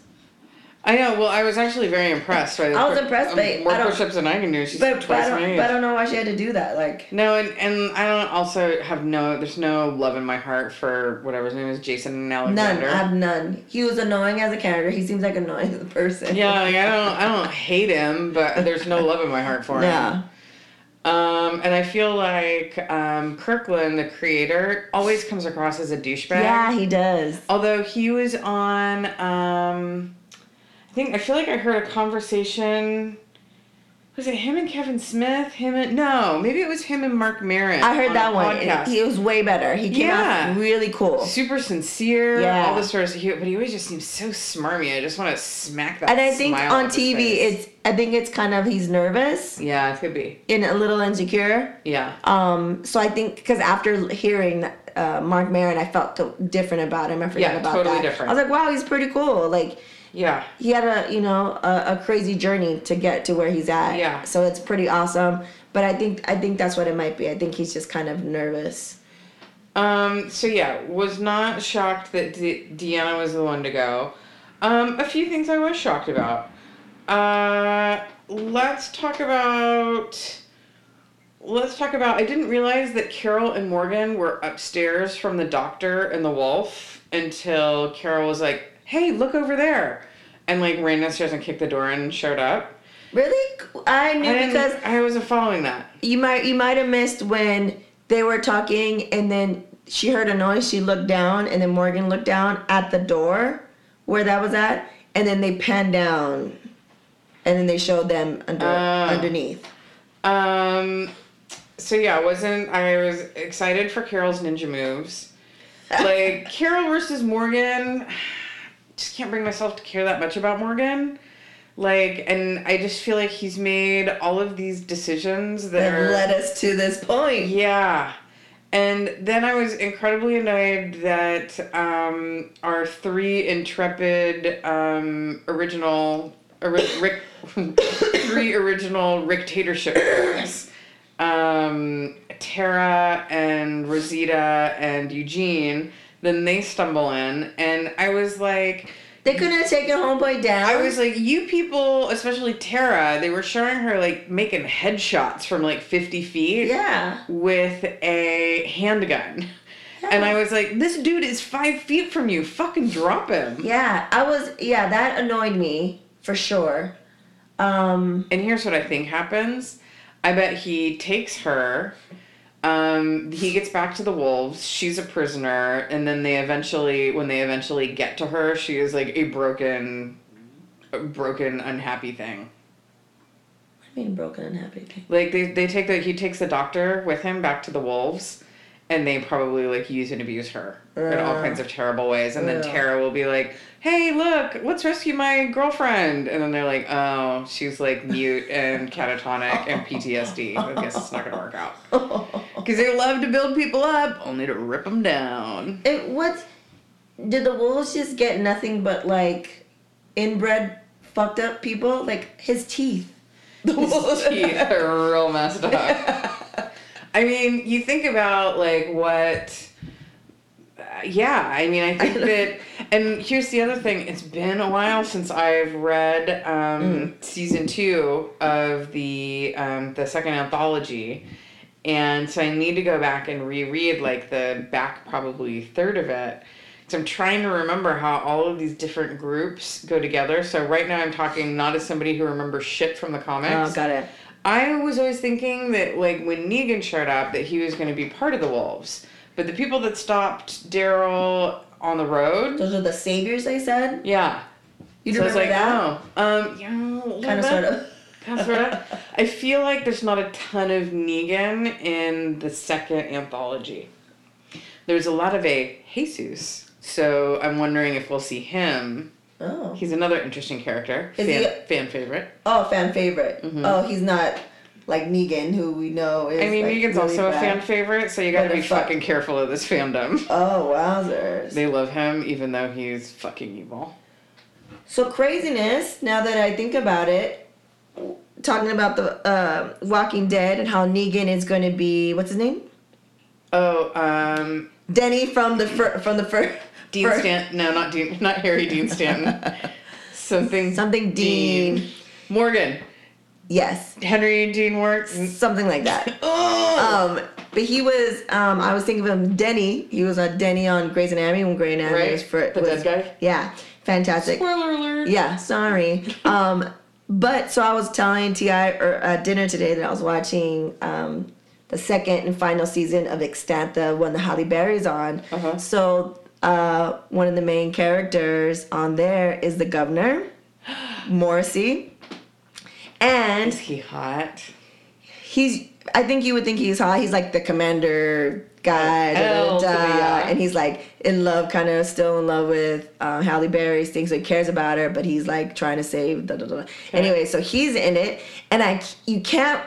I know. Well, I was actually very impressed. By the I was impressed, um, but more I don't- push-ups than I can do. She's But, but, I my don't, age. but I don't know why she had to do that. Like, No, and, and I don't also have no. There's no love in my heart for whatever his name is, Jason Alexander. none. I have none. He was annoying as a character. He seems like annoying as [LAUGHS] a person. Yeah, like, I don't. I don't hate him, but there's no love in my heart for him. Yeah. Um, and I feel like um, Kirkman, the creator, always comes across as a douchebag. Yeah, he does. Although he was on, um, think I feel like I heard a conversation. Was it him and Kevin Smith? Him and no, maybe it was him and Marc Maron. I heard on that one. podcast. He was way better. He came Yeah. out really cool. Super sincere, Yeah. all this sort of stuff. But he always just seems so smarmy. I just want to smack that. And I think on TV, it's I think it's kind of he's nervous yeah, it could be. and a little insecure. Yeah, Um, so I think because after hearing uh, Marc Maron, I felt different about him. I forgot Yeah, about totally that. different. I was like, wow, he's pretty cool. Like yeah. he had a you know a, a crazy journey to get to where he's at. Yeah. So it's pretty awesome. But I think I think that's what it might be. I think he's just kind of nervous. Um, so yeah, was not shocked that De- Deanna was the one to go. Um, a few things I was shocked about. Uh, let's talk about. Let's talk about. I didn't realize that Carol and Morgan were upstairs from the doctor and the wolf until Carol was like, "Hey, look over there," and like ran downstairs and kicked the door and showed up. Really, I knew I because I wasn't following that. you might you might have missed when they were talking and then she heard a noise. She looked down and then Morgan looked down at the door where that was at, and then they panned down, and then they showed them under Oh. underneath. Um, so yeah, I wasn't I was excited for Carol's ninja moves. [LAUGHS] Like Carol versus Morgan, just can't bring myself to care that much about Morgan. Like, and I just feel like he's made all of these decisions that that led us to this point. yeah. And then I was incredibly annoyed that um, our three intrepid um, original, ori- Rick, [LAUGHS] three original dictatorships, um, Tara and Rosita and Eugene, then they stumble in, and I was like, They couldn't have taken Homeboy down. I was like, you people, especially Tara, they were showing her like making headshots from like 50 feet yeah. with a handgun. And I was like, this dude is five feet from you. Fucking drop him. Yeah, I was. Yeah, that annoyed me for sure. Um, And here's what I think happens I bet he takes her. Um, he gets back to the wolves. She's a prisoner, and then they eventually, when they eventually get to her, she is like a broken, a broken, unhappy thing. I mean, broken unhappy happy. Like they, they take the he takes the doctor with him back to the wolves, and they probably like use and abuse her in all Uh. kinds of terrible ways. And then Tara will be like, "Hey, look, let's rescue my girlfriend." And then they're like, "Oh, she's like mute and catatonic and PTSD. I guess it's not gonna work out." [LAUGHS] Because they love to build people up, only to rip them down. It what? Did the wolves just get nothing but like inbred fucked up people? Like his teeth. The wolves. His teeth are real messed up. [LAUGHS] I mean, you think about like what. Uh, yeah, I mean, I think [LAUGHS] that, and here's the other thing. It's been a while since I've read um, season two of the um, the second anthology, and so I need to go back and reread like the back probably third of it. So I'm trying to remember how all of these different groups go together. So right now I'm talking not as somebody who remembers shit from the comics. Oh, got it. I was always thinking that like when Negan showed up that he was going to be part of the wolves, but the people that stopped Daryl on the road, Those are the saviors. They said. yeah. You so I was like, that? oh, um, yeah, Kind of, sort of. kind of, sort of. I feel like there's not a ton of Negan in the second anthology. There's a lot of a Jesus, so I'm wondering if we'll see him. Oh. He's another interesting character, Is fan, he- fan favorite. Oh, fan favorite. Mhm. Oh, he's not like Negan, who we know is. I mean, like, Negan's really also a fan favorite, so you gotta be fuck? fucking careful of this fandom. [LAUGHS] Oh, wowzers. They love him even though he's fucking evil. So craziness. Now that I think about it, talking about the uh, Walking Dead and how Negan is going to be what's his name? Oh, um, Denny from the fir- from the fir- Dean fir- Stanton. No, not Dean. Not Harry Dean Stanton. [LAUGHS] Something. Something Dean. Morgan. Yes, Henry Dean Morgan. something like that. [LAUGHS] Oh. Um, but he was. Um, I was thinking of him, Denny. He was a Denny on Grey's Anatomy when Grey's Anatomy Right, was for the was, dead guy? Yeah, fantastic. Spoiler alert. Yeah, sorry. Um, but so I was telling Ti or at dinner today that I was watching um, the second and final season of Extant, the one that Halle Berry's on. Uh-huh. So uh, one of the main characters on there is the governor, [GASPS] Morrissey, and Is he hot? he's. I think you would think he's hot. He's like the commander guy, da, da, Hell da, yeah. and he's like in love, kind of still in love with uh, Halle Berry. Thinks he cares about her, but he's like trying to save. Da, da, da. Anyway, so he's in it, and I you can't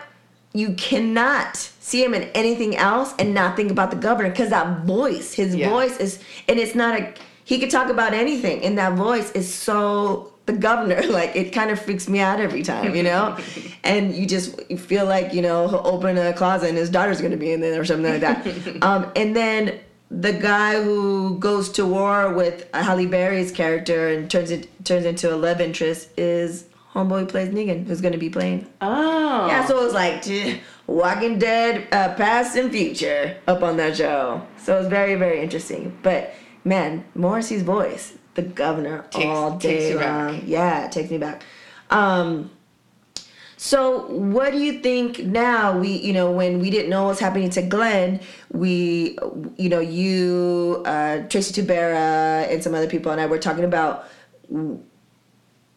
you cannot see him in anything else and not think about the governor because that voice, his Yeah. voice is, and it's not a he could talk about anything, and that voice is so the governor [LAUGHS] like it kind of freaks me out every time you know [LAUGHS] and you just you feel like you know he'll open a closet and his daughter's gonna be in there or something like that [LAUGHS] um, and then the guy who goes to war with Halle Berry's character and turns it turns into a love interest is homeboy plays Negan who's gonna be playing Oh. yeah so it was like t- Walking Dead uh, past and future up on that show. So it was very very interesting. But man Morrissey's voice the governor Takes- all day long. Yeah it takes me back. Um so what do you think now? We you know when we didn't know what was happening to Glenn we you know you uh Tracy Tubera and some other people and I were talking about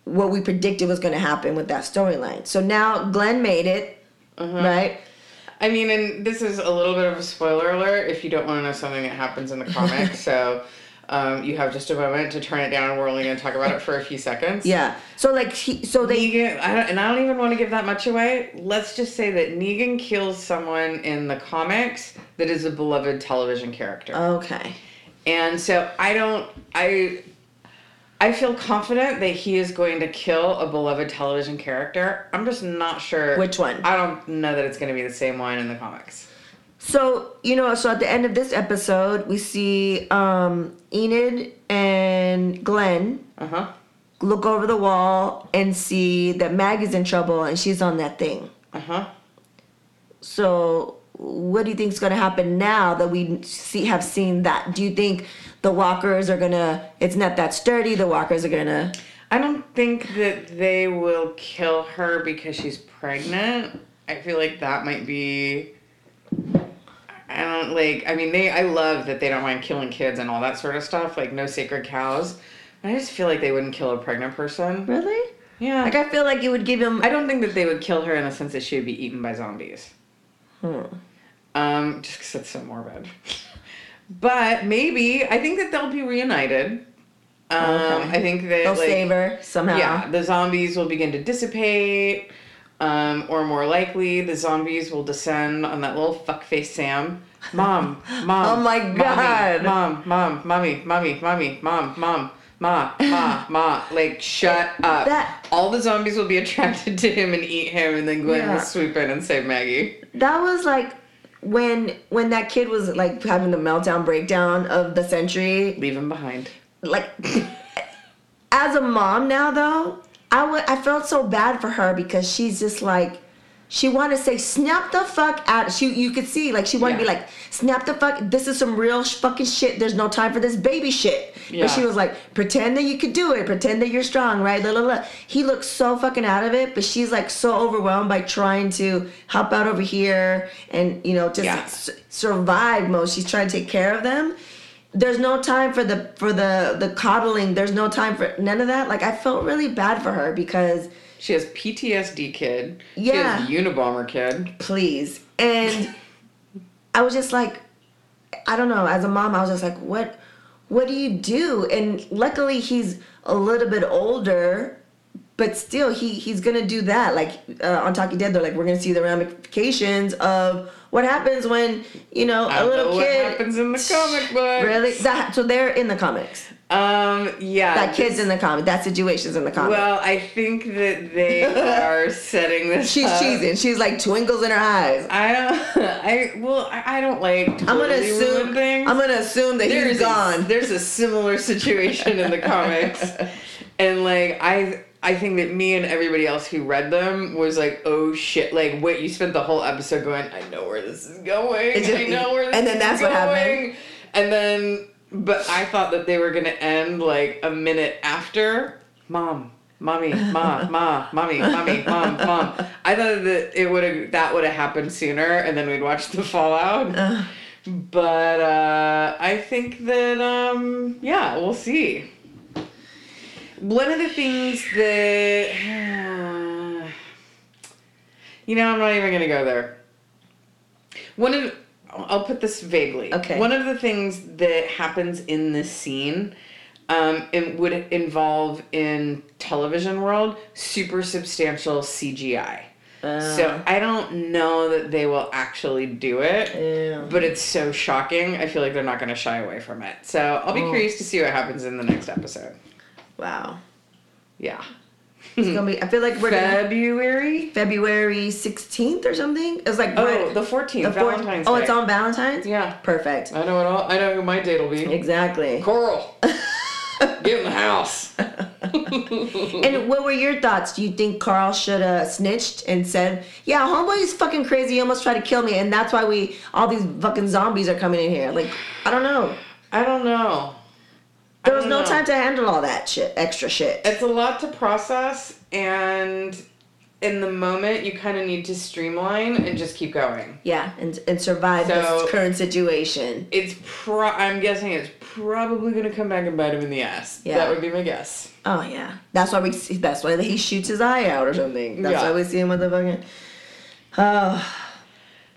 what we predicted was going to happen with that storyline. So now Glenn made it right I mean, and this is a little bit of a spoiler alert if you don't want to know something that happens in the comics. [LAUGHS] so um, you have just a moment to turn it down, and we're only going to talk about it for a few seconds. yeah so like he, so they Negan, I don't, and I don't even want to give that much away. Let's just say that Negan kills someone in the comics that is a beloved television character. okay And so I don't I I feel confident that he is going to kill a beloved television character. I'm just not sure Which one? I don't know that it's going to be the same one in the comics. So, you know, so at the end of this episode, we see um, Enid and Glenn Uh-huh. look over the wall and see that Maggie's in trouble and she's on that thing. Uh-huh. So, what do you think is going to happen now that we see have seen that? Do you think the walkers are going to it's not that sturdy, the walkers are going to I don't think that they will kill her because she's pregnant. I feel like that might be I don't like I mean they I love that they don't mind killing kids and all that sort of stuff, like no sacred cows. But I just feel like they wouldn't kill a pregnant person. Really? Yeah. Like I feel like it would give him. I don't think that they would kill her in the sense that she would be eaten by zombies. Hmm. Um, just because it's so morbid. [LAUGHS] But maybe I think that they'll be reunited. Um, Okay. I think that They'll like, save her somehow. yeah, the zombies will begin to dissipate, um, or more likely, the zombies will descend on that little fuckface Sam. Mom, [LAUGHS] mom. Oh my mommy, God. mom, mom, mommy, mommy, mommy, mom, mom. Ma, ma, ma, like shut up. That- All the zombies will be attracted to him and eat him, and then Glenn Yeah. will swoop in and save Maggie. That was like when when that kid was like having the meltdown breakdown of the century. Leave him behind. Like [LAUGHS] as a mom now though, I would I felt so bad for her because she's just like she wanted to say snap the fuck out. She you could see like she wanted to be like snap the fuck. This is some real sh- fucking shit. There's no time for this baby shit. Yeah. But she was like pretend that you could do it. Pretend that you're strong, right? La, la, la. He looks so fucking out of it, but she's like so overwhelmed by trying to help out over here and you know just Yeah. s- survive most. She's trying to take care of them there's no time for the for the the coddling there's no time for none of that like i felt really bad for her because She has PTSD kid. Yeah. She has Unabomber kid. please and i was just like i don't know as a mom i was just like what what do you do and luckily he's a little bit older but still he he's gonna do that like uh, on talking dead they're like we're gonna see the ramifications of what happens when you know I a little know kid what happens in the comic book. really that so they're in the comics Um, yeah. that kid's in the comic. That situation's in the comic. Well, I think that they [LAUGHS] are setting this. she's up. cheesing. She's like twinkles in her eyes. I don't. [LAUGHS] I well. I I don't like. I'm gonna assume. Things. I'm gonna assume that there's he's gone. A, there's a similar situation in the comics, [LAUGHS] and like I. I think that me and everybody else who read them was like, oh shit! Like, wait, you spent the whole episode going, I know where this is going. Just- I know where this and then is that's what happened. And then, but I thought that they were gonna end like a minute after. Mom, mommy, ma, ma, mommy, mommy, mom, mom. I thought that it would have that would have happened sooner, and then we'd watch the fallout. Ugh. But uh, I think that um, yeah, we'll see. One of the things that [SIGHS] you know, I'm not even gonna go there. One of I'll put this vaguely. Okay. One of the things that happens in this scene um, it would involve in television world super substantial CGI. So I don't know that they will actually do it, Yeah. but it's so shocking. I feel like they're not going to shy away from it. So I'll be Oh. curious to see what happens in the next episode. Wow. Yeah. It's gonna be. I feel like we're gonna, February. February 16th or something. It's like Oh, right- the fourteenth, the fourth- Valentine's Oh, Day. it's on Valentine's. Yeah, Perfect. I know it all. I know who my date will be. Exactly. Coral, [LAUGHS] get in the house. [LAUGHS] And what were your thoughts? Do you think Carl should have snitched and said, "Yeah, homeboy's fucking crazy. He almost tried to kill me, and that's why we all these fucking zombies are coming in here." Like, I don't know. I don't know. There was no know. time to handle all that shit, extra shit. It's a lot to process, and in the moment, you kind of need to streamline and just keep going. Yeah, and and survive So- this current situation. It's pro. I'm guessing it's probably gonna come back and bite him in the ass. Yeah. That would be my guess. Oh yeah, that's why we. See, that's why he shoots his eye out or something. That's Yeah. why we see him with the fucking. Oh,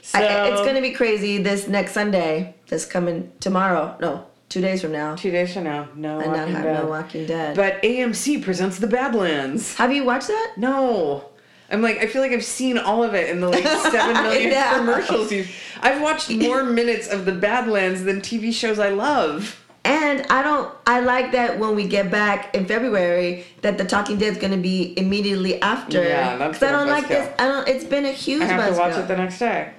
So I, it's gonna be crazy this next Sunday. This coming tomorrow. No, two days from now. two days from now. No and not have Dead. no Walking Dead. But AMC presents The Badlands. have you watched that? No. I'm like, I feel like I've seen all of it in the like [LAUGHS] seven million know. commercials. You've, I've watched more [LAUGHS] minutes of the Badlands than TV shows I love. And I don't. I like that when we get back in February, that the Talking Dead's gonna be immediately after. Yeah, that's 'Cause I don't like buzzkill. this. I don't. It's been a huge I have to watch buzzkill. it the next day.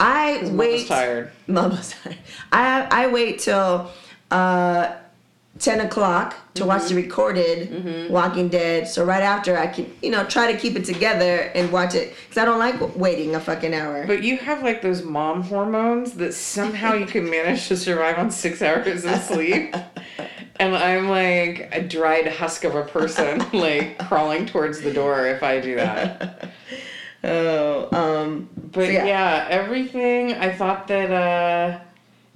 I wait. Mama's tired. [LAUGHS] Mama's tired. I I wait till uh, ten o'clock to watch Mm-hmm. the recorded Walking Dead. So right after, I can you know try to keep it together and watch it because I don't like waiting a fucking hour. But you have like those mom hormones that somehow you can manage to survive on six hours of sleep. [LAUGHS] And I'm like a dried husk of a person, [LAUGHS] like crawling towards the door if I do that. oh, um, But yeah. yeah. everything I thought that uh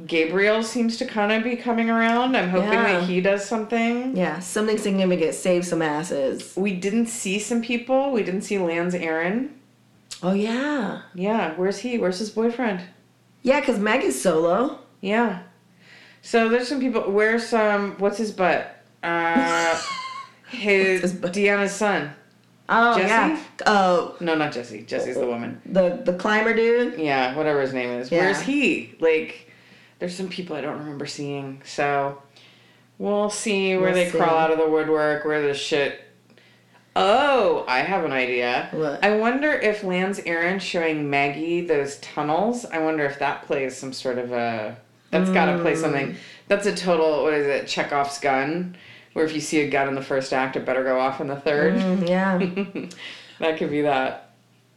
Gabriel seems to kind of be coming around. I'm hoping Yeah. that he does something. Yeah, something significant. Save some asses. We didn't see some people. We didn't see Lance Aaron. Oh yeah, Yeah, where's he? Where's his boyfriend? yeah. Cause Meg is solo. Yeah. So there's some people. Where's some? What's his butt? Uh, [LAUGHS] his, his butt? Deanna's son. Oh Jesse? yeah. Oh, No, not Jesse. Jesse's the woman. the the climber dude. Yeah, whatever his name is. Yeah. Where's he? Like, there's some people I don't remember seeing. So we'll see where We'll they see. crawl out of the woodwork, where the shit. Oh, I have an idea. What? I wonder if Lance Aaron showing Maggie those tunnels. I wonder if that plays some sort of a. That's got to play Mm. something. That's a total. What is it? Chekhov's gun. Where if you see a gun in the first act, it better go off in the third. Mm, yeah, [LAUGHS] that could be that.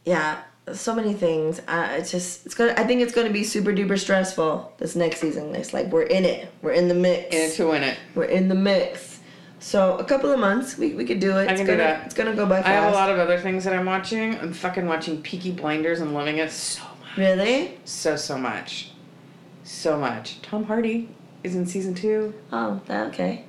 yeah. So many things. Uh, it's just it's gonna. I think it's gonna be super duper stressful this next season. It's like we're in it. We're in the mix. In it to win it. We're in the mix. So a couple of months, we, we could do it. I it's can do gonna, that. It's gonna go by fast. I have a lot of other things that I'm watching. I'm fucking watching Peaky Blinders and loving it so much. Really? So, so much. So much. Tom Hardy is in season two. Oh, okay.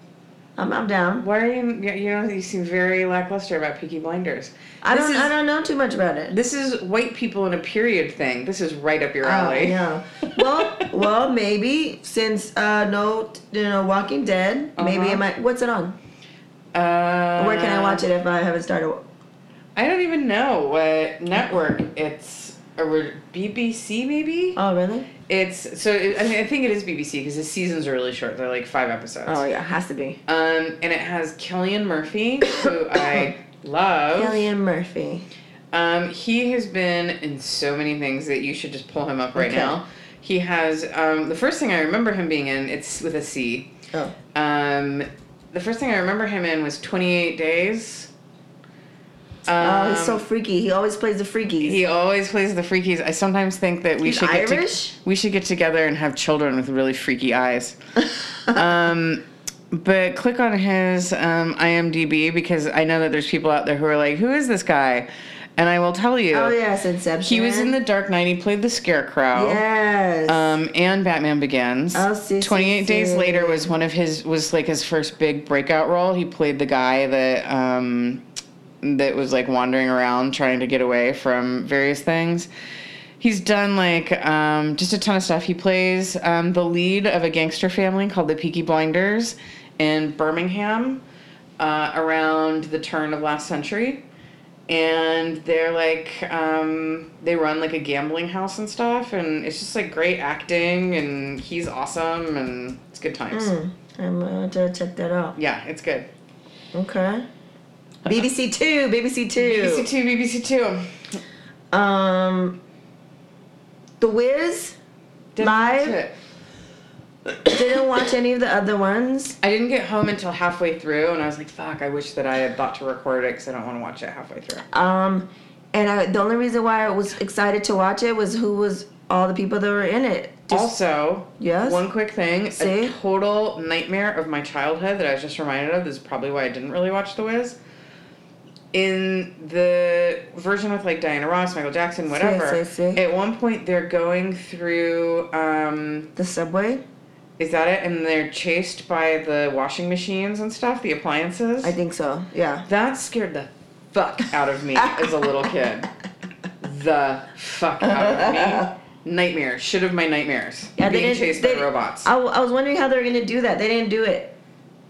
I'm, I'm down. Why are you, you know, you seem very lackluster about Peaky Blinders. I This don't is- I don't know too much about it. This is white people in a period thing. This is right up your Oh, I alley. know. well, [LAUGHS] well, maybe since uh, no, you know, Walking Dead. Maybe Uh-huh. it might. What's it on? Uh, Where can I watch it if I haven't started? I don't even know what network it's. Or BBC maybe? Oh, really? It's so. It, I mean, I think it is BBC because the seasons are really short. They're like five episodes. Oh, yeah, it has to be. Um, and it has Cillian Murphy, who I [COUGHS] love. Cillian Murphy. Um, he has been in so many things that you should just pull him up right Okay. now. He has um, the first thing I remember him being in. It's with a C. Oh. Um, the first thing I remember him in was Twenty Eight Days. Oh, he's so Um, freaky. He always plays the freakies. He always plays the freakies. I sometimes think that we He's should get to- we should get together and have children with really freaky eyes. [LAUGHS] um, but click on his um, IMDb because I know that there's people out there who are like, "Who is this guy?" And I will tell you, oh, yes, Inception. he was in The Dark Knight. He played the Scarecrow. Yes. Um, and Batman Begins. Oh, see, see, Twenty Eight Days. Later was one of his was like his first big breakout role. He played the guy that um, that was like wandering around trying to get away from various things. He's done like um, just a ton of stuff. He plays um, the lead of a gangster family called the Peaky Blinders in Birmingham uh, around the turn of last century. And they're like, um, they run like a gambling house and stuff, and it's just like great acting, and he's awesome, and it's good times. Hmm. I'm to check that out. Yeah, it's good. Okay. BBC Two. BBC Two. BBC Two, BBC Two. Um. The Wiz. Didn't watch Live? it. Didn't watch any of the other ones. I didn't get home until halfway through, and I was like, "Fuck! I wish that I had thought to record it because I don't want to watch it halfway through." Um, and I, the only reason why I was excited to watch it was who was all the people that were in it. Just- also, Yes? one quick thing: See? a total nightmare of my childhood that I was just reminded of. This is probably why I didn't really watch The Wiz. In the version with like Diana Ross, Michael Jackson, whatever. see, see. At one point, they're going through. Um, the subway. is that it? And they're chased by the washing machines and stuff, the appliances. I think so. Yeah. That scared the fuck out of me as a little kid. [LAUGHS] The fuck out of me. Nightmare. Should have my nightmares. Yeah, they being didn't- chased they- by robots. I was wondering how they were gonna do that. They didn't do it.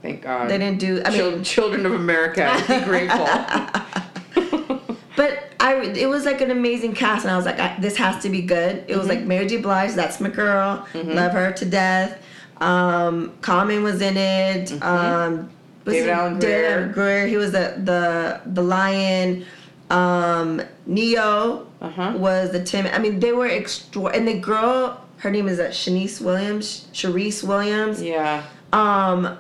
Thank God. They didn't do. I mean, children of America, be grateful. [LAUGHS] but I it was like an amazing cast, and I was like, I, this has to be good. It was like Mary J. Blige, that's my girl. Love her to death. Um, Common was in it. Um, was David he- Alan David Grier. He was the the the lion. Um, Ne-Yo Uh-huh. was the Tim. I mean, they were extra. And the girl, her name is uh, Shanice Williams. Sharice Williams. yeah. um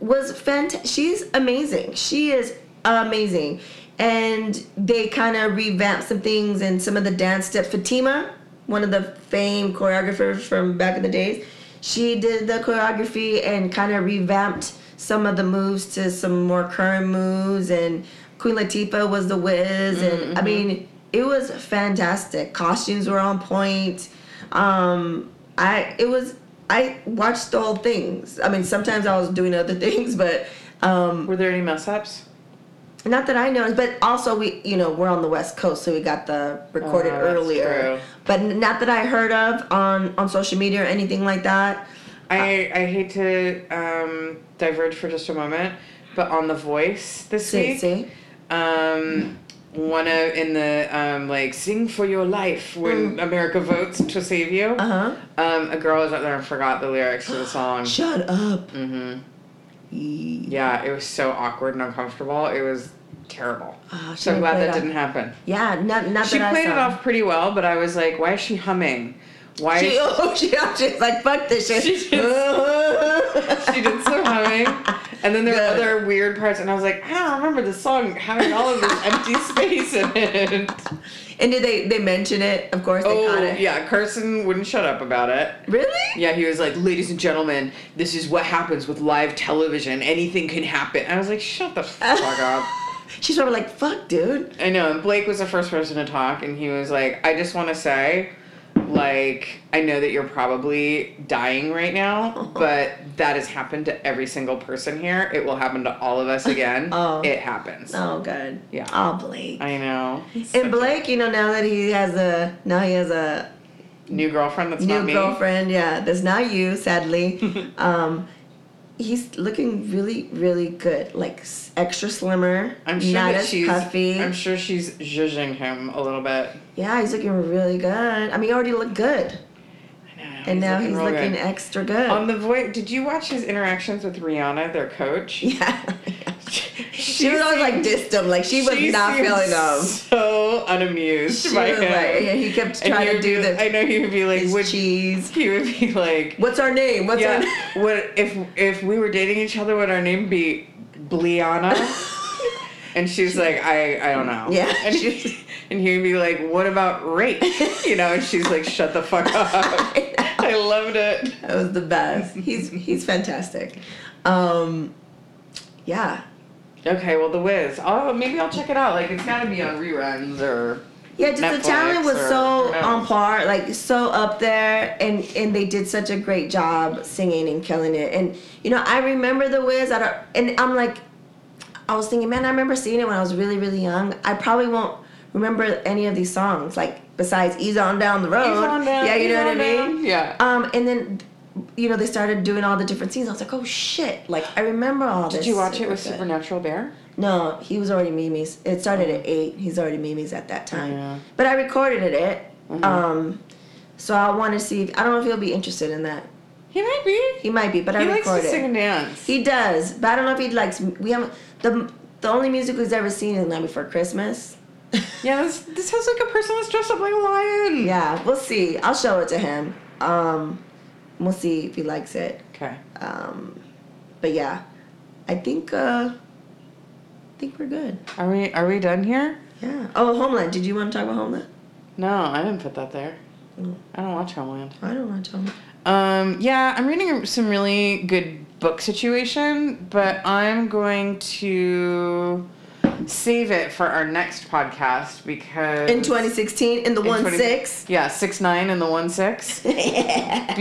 was fantastic. She's amazing. She is amazing. And they kind of revamped some things and some of the dance steps. Fatima, one of the famed choreographers from back in the days, she did the choreography and kind of revamped some of the moves to some more current moves. And Queen Latifah was the whiz. And I mean, it was fantastic. Costumes were on point. Um, I it was I watched all things. I mean, sometimes I was doing other [LAUGHS] things, but um, Were there any mess ups? not that I noticed. But also, we you know we're on the West Coast, so we got the recorded Oh, that's earlier. true. But not that I heard of on on social media or anything like that. I, I hate to um, diverge for just a moment, but on The Voice this See, week, see, um, one of in the um, like "Sing for Your Life" when America votes to save you, uh huh. um, a girl was up there and forgot the lyrics to the song. [GASPS] Shut up. Mm-hmm. Yeah. Yeah, it was so awkward and uncomfortable. It was terrible. She so I'm glad that didn't happen. Yeah, not not She played it off pretty well, but I was like, why is she humming? Why She, is [LAUGHS] oh, she, [LAUGHS] she's like, fuck this shit. She did- [LAUGHS] she did some humming, and then there were other weird parts, and I was like, I don't remember the song having all of this empty [LAUGHS] space in it. And did they they mention it? Of course they oh, caught Oh it. yeah, Carson wouldn't shut up about it. Really? Yeah, he was like, "Ladies and gentlemen, this is what happens with live television. Anything can happen." I was like, "Shut the fuck up." [LAUGHS] She's probably like, fuck, dude. I know. And Blake was the first person to talk, and he was like, "I just want to say, like, I know that you're probably dying right now, [LAUGHS] but that has happened to every single person here. It will happen to all of us again. [LAUGHS] Oh. It happens. Oh, good. Yeah. Oh, Blake. I know. And Blake, you know, now that he has a now he has a New girlfriend. That's new not me. girlfriend. Yeah, that's not you, sadly. [LAUGHS] um, he's looking really, really good. Like extra slimmer. I'm sure not as she's. puffy. I'm sure she's zhuzhing him a little bit. yeah, he's looking really good. I mean, he already looked good, And now he's looking good. extra good. On the voice, did you watch his interactions with Rihanna, their coach? [LAUGHS] yeah. [LAUGHS] she was always like dissed him. Like she was she not feeling him. So unamused She by was him. like, yeah, he kept trying he to do be- the I know he would be like, would, cheese. he would be like, What's our name? What's our name? [LAUGHS] what if if we were dating each other, would our name be Bliana? and she's like, I I don't know. Yeah. And she, and he would be like, what about rape? You know, and she's like, shut the fuck up. [LAUGHS] I loved it. That was the best. He's he's fantastic. Um, yeah, Okay, well, The Wiz. Oh, maybe I'll check it out. Like, it's got to be on reruns or. yeah. Just Netflix the talent was or so on par, like so up there, and and they did such a great job singing and killing it. And you know, I remember the Wiz. I don't, and I'm like, I was thinking, man, I remember seeing it when I was really really young. I probably won't remember any of these songs, like besides "Ease On Down the Road." Down, yeah, you know what I mean. down. Yeah. Um, and then. You know, they started doing all the different scenes. I was like, "Oh shit!" Like I remember all this. Did you watch it with good. Supernatural Bear? No, he was already Mimi's. It started at eight. He's already Mimi's at that time. Yeah. Mm-hmm. But I recorded it. Um, so I want to see. If, I don't know if he'll be interested in that. He might be. He might be, but I recorded. He likes to sing and dance. He does, but I don't know if he likes. We haven't the the only music we've ever seen is Night Before Christmas. [LAUGHS] yeah, this, this has like a person that's dressed up like a lion. yeah, we'll see. I'll show it to him. Um, we'll see if he likes it. Okay. Um, but yeah, I think uh, I think we're good. Are we are we done here? Yeah. Oh, Homeland. Did you want to talk about Homeland? No, I didn't put that there. Mm. I don't watch Homeland. I don't to talk. Um, yeah, I'm reading some really good book situation, but I'm going to save it for our next podcast because In 2016, in the in one 20 six. Yeah, six nine in the one six. because [LAUGHS]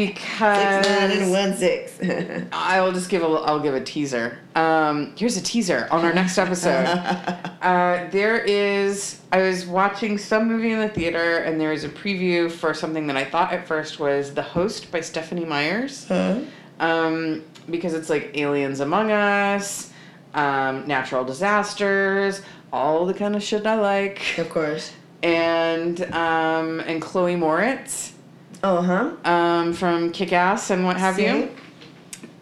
Six nine and one six. [LAUGHS] I will just give a I'll give a teaser. Um, here's a teaser on our next episode. [LAUGHS] uh, there is I was watching some movie in the theater and there was a preview for something that I thought at first was The Host by Stephanie Myers. huh? Um, because it's like aliens among us, um, natural disasters, all the kind of shit I like, Of course. and um, and Chloe Moretz Oh huh. um, from Kick Ass and what have you,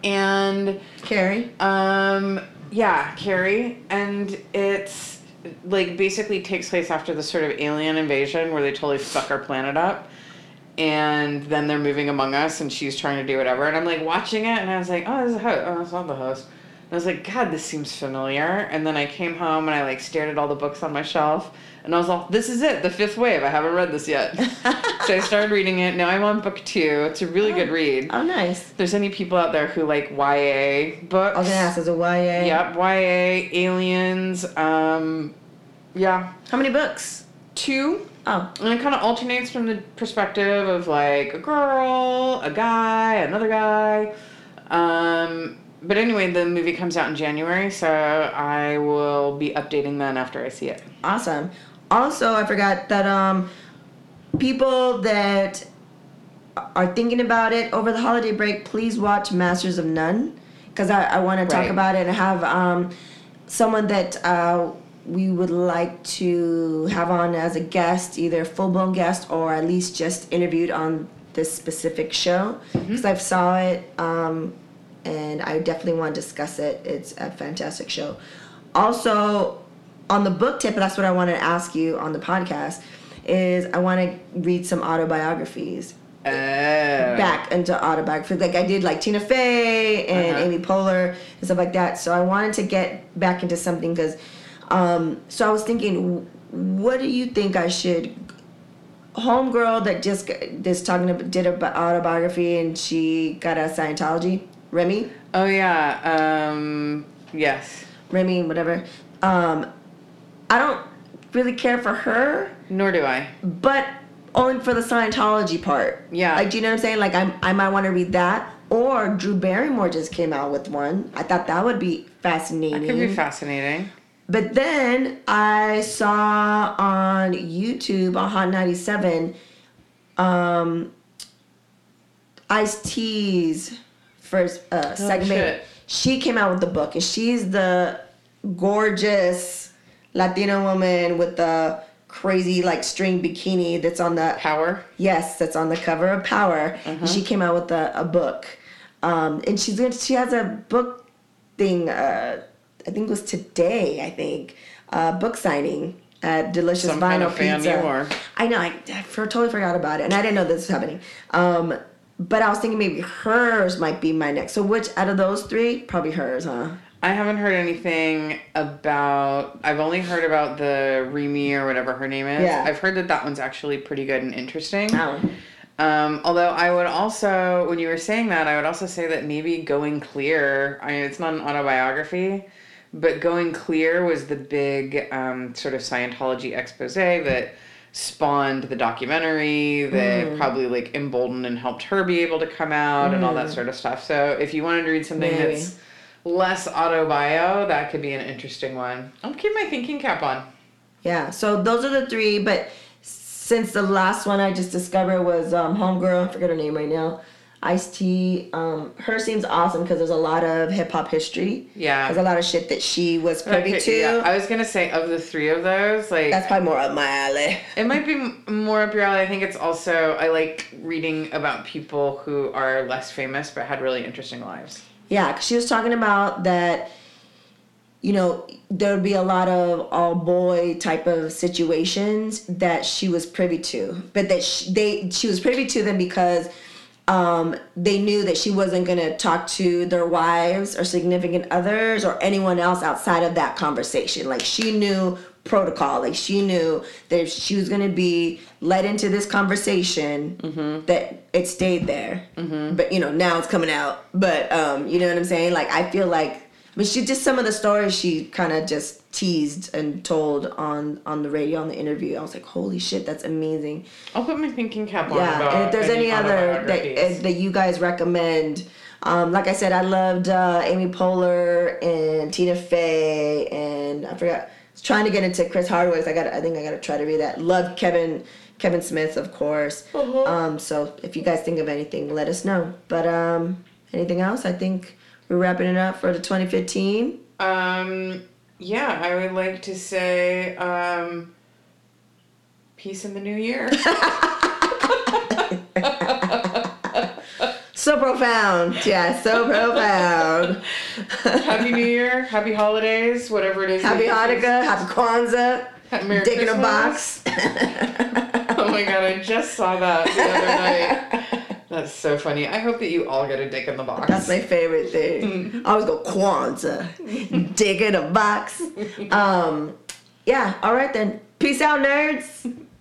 and Carrie. um, yeah, Carrie, and it's like basically takes place after the sort of alien invasion where they totally fuck our planet up. And then they're moving among us, and she's trying to do whatever. And I'm like watching it, and I was like, "Oh, this is a host. Oh, it's not the host." And I was like, "God, this seems familiar." And then I came home and I like stared at all the books on my shelf, and I was like, "This is it, the fifth wave. I haven't read this yet." so I started [LAUGHS] reading it. Now I'm on book two. It's a really good read. Oh nice. If there's any people out there who like YA books, I was gonna ask as a YA. Yep, YA, aliens, um, yeah, How many books? two. Oh, And it kind of alternates from the perspective of like a girl, a guy, another guy. Um, but anyway, the movie comes out in January, so I will be updating then after I see it. awesome. Also, I forgot that um, people that are thinking about it over the holiday break, please watch Masters of None because I, I want to talk about it and have um, someone that uh, we would like to have on as a guest, either full blown guest or at least just interviewed on this specific show because I saw it um, and I definitely want to discuss it. It's a fantastic show. Also, on the book tip, that's what I want to ask you on the podcast. Is I want to read some autobiographies Oh. back into autobiography. Like I did like Tina Fey and Uh-huh. Amy Poehler and stuff like that. So I wanted to get back into something because, um, so I was thinking, what do you think I should? Homegirl that just this talking about did a autobiography and she got a Scientology. Remy, Oh yeah. Um, yes. Remy, whatever. Um, I don't really care for her, Nor do I. but only for the Scientology part. Yeah. Like, do you know what I'm saying? Like, I I might want to read that. Or Drew Barrymore just came out with one. I thought that would be fascinating. It could be fascinating. But then I saw on YouTube on Hot 97, um, Ice T's first uh, segment. shit. She came out with the book, and she's the gorgeous Latina woman with the crazy like string bikini that's on the Power. Yes, that's on the cover of Power. And She came out with a, a book, um, and she's she has a book thing. Uh, I think it was today. I think uh, book signing at Delicious Some Vinyl kind of fan Pizza. I know. I, I totally forgot about it, and I didn't know this was happening. Um, but I was thinking maybe hers might be my next. So which out of those three? Probably hers, huh? I haven't heard anything about. I've only heard about the Remy or whatever her name is. Yeah. I've heard that that one's actually pretty good and interesting. Oh. Um, although I would also, when you were saying that, I would also say that maybe Going Clear. I mean, it's not an autobiography, but Going Clear was the big um, sort of Scientology expose that spawned the documentary that probably like emboldened and helped her be able to come out and all that sort of stuff. So if you wanted to read something Maybe. that's less autobio, that could be an interesting one. I'll keep my thinking cap on. Yeah, so those are the three, but since the last one I just discovered was um, Homegirl, I forget her name right now, Ice T. Um, her seems awesome because there's a lot of hip hop history. Yeah. There's a lot of shit that she was privy Okay, to. yeah, I was gonna say of the three of those, like That's probably more up my alley. It might be more up your alley. I think it's also I like reading about people who are less famous but had really interesting lives. Yeah, 'cause she was talking about that, you know, there would be a lot of all boy type of situations that she was privy to, but that she, they she was privy to them because um, they knew that she wasn't going to talk to their wives or significant others or anyone else outside of that conversation. Like she knew protocol. Like she knew that if she was going to be led into this conversation, that it stayed there. But you know now it's coming out. But um, you know what I'm saying? Like I feel like, but she just some of the stories she kind of just teased and told on on the radio on the interview. I was like, holy shit, that's amazing. I'll put my thinking cap on. Yeah, and if there's any other that uh, that you guys recommend, um, like I said, I loved uh, Amy Poehler and Tina Fey, and I forgot. I was trying to get into Chris Hardwick's. I got. I think I got to try to read that. Love Kevin Kevin Smith, of course. Uh-huh. Um, so if you guys think of anything, let us know. But um, anything else? I think we're wrapping it up for the 2015. um, yeah, I would like to say um, peace in the new year. [LAUGHS] So profound. Yeah, so profound. [LAUGHS] Happy New Year, Happy Holidays, whatever it is. Happy. Hanukkah, Happy Kwanzaa. Merry Dick in a box. [LAUGHS] Oh my god, I just saw that the other night. That's so funny. I hope that you all get a dick in the box. That's my favorite thing. I always go Kwanzaa. Dick in a box. [LAUGHS] Um, yeah, all right then. Peace out, nerds. [LAUGHS]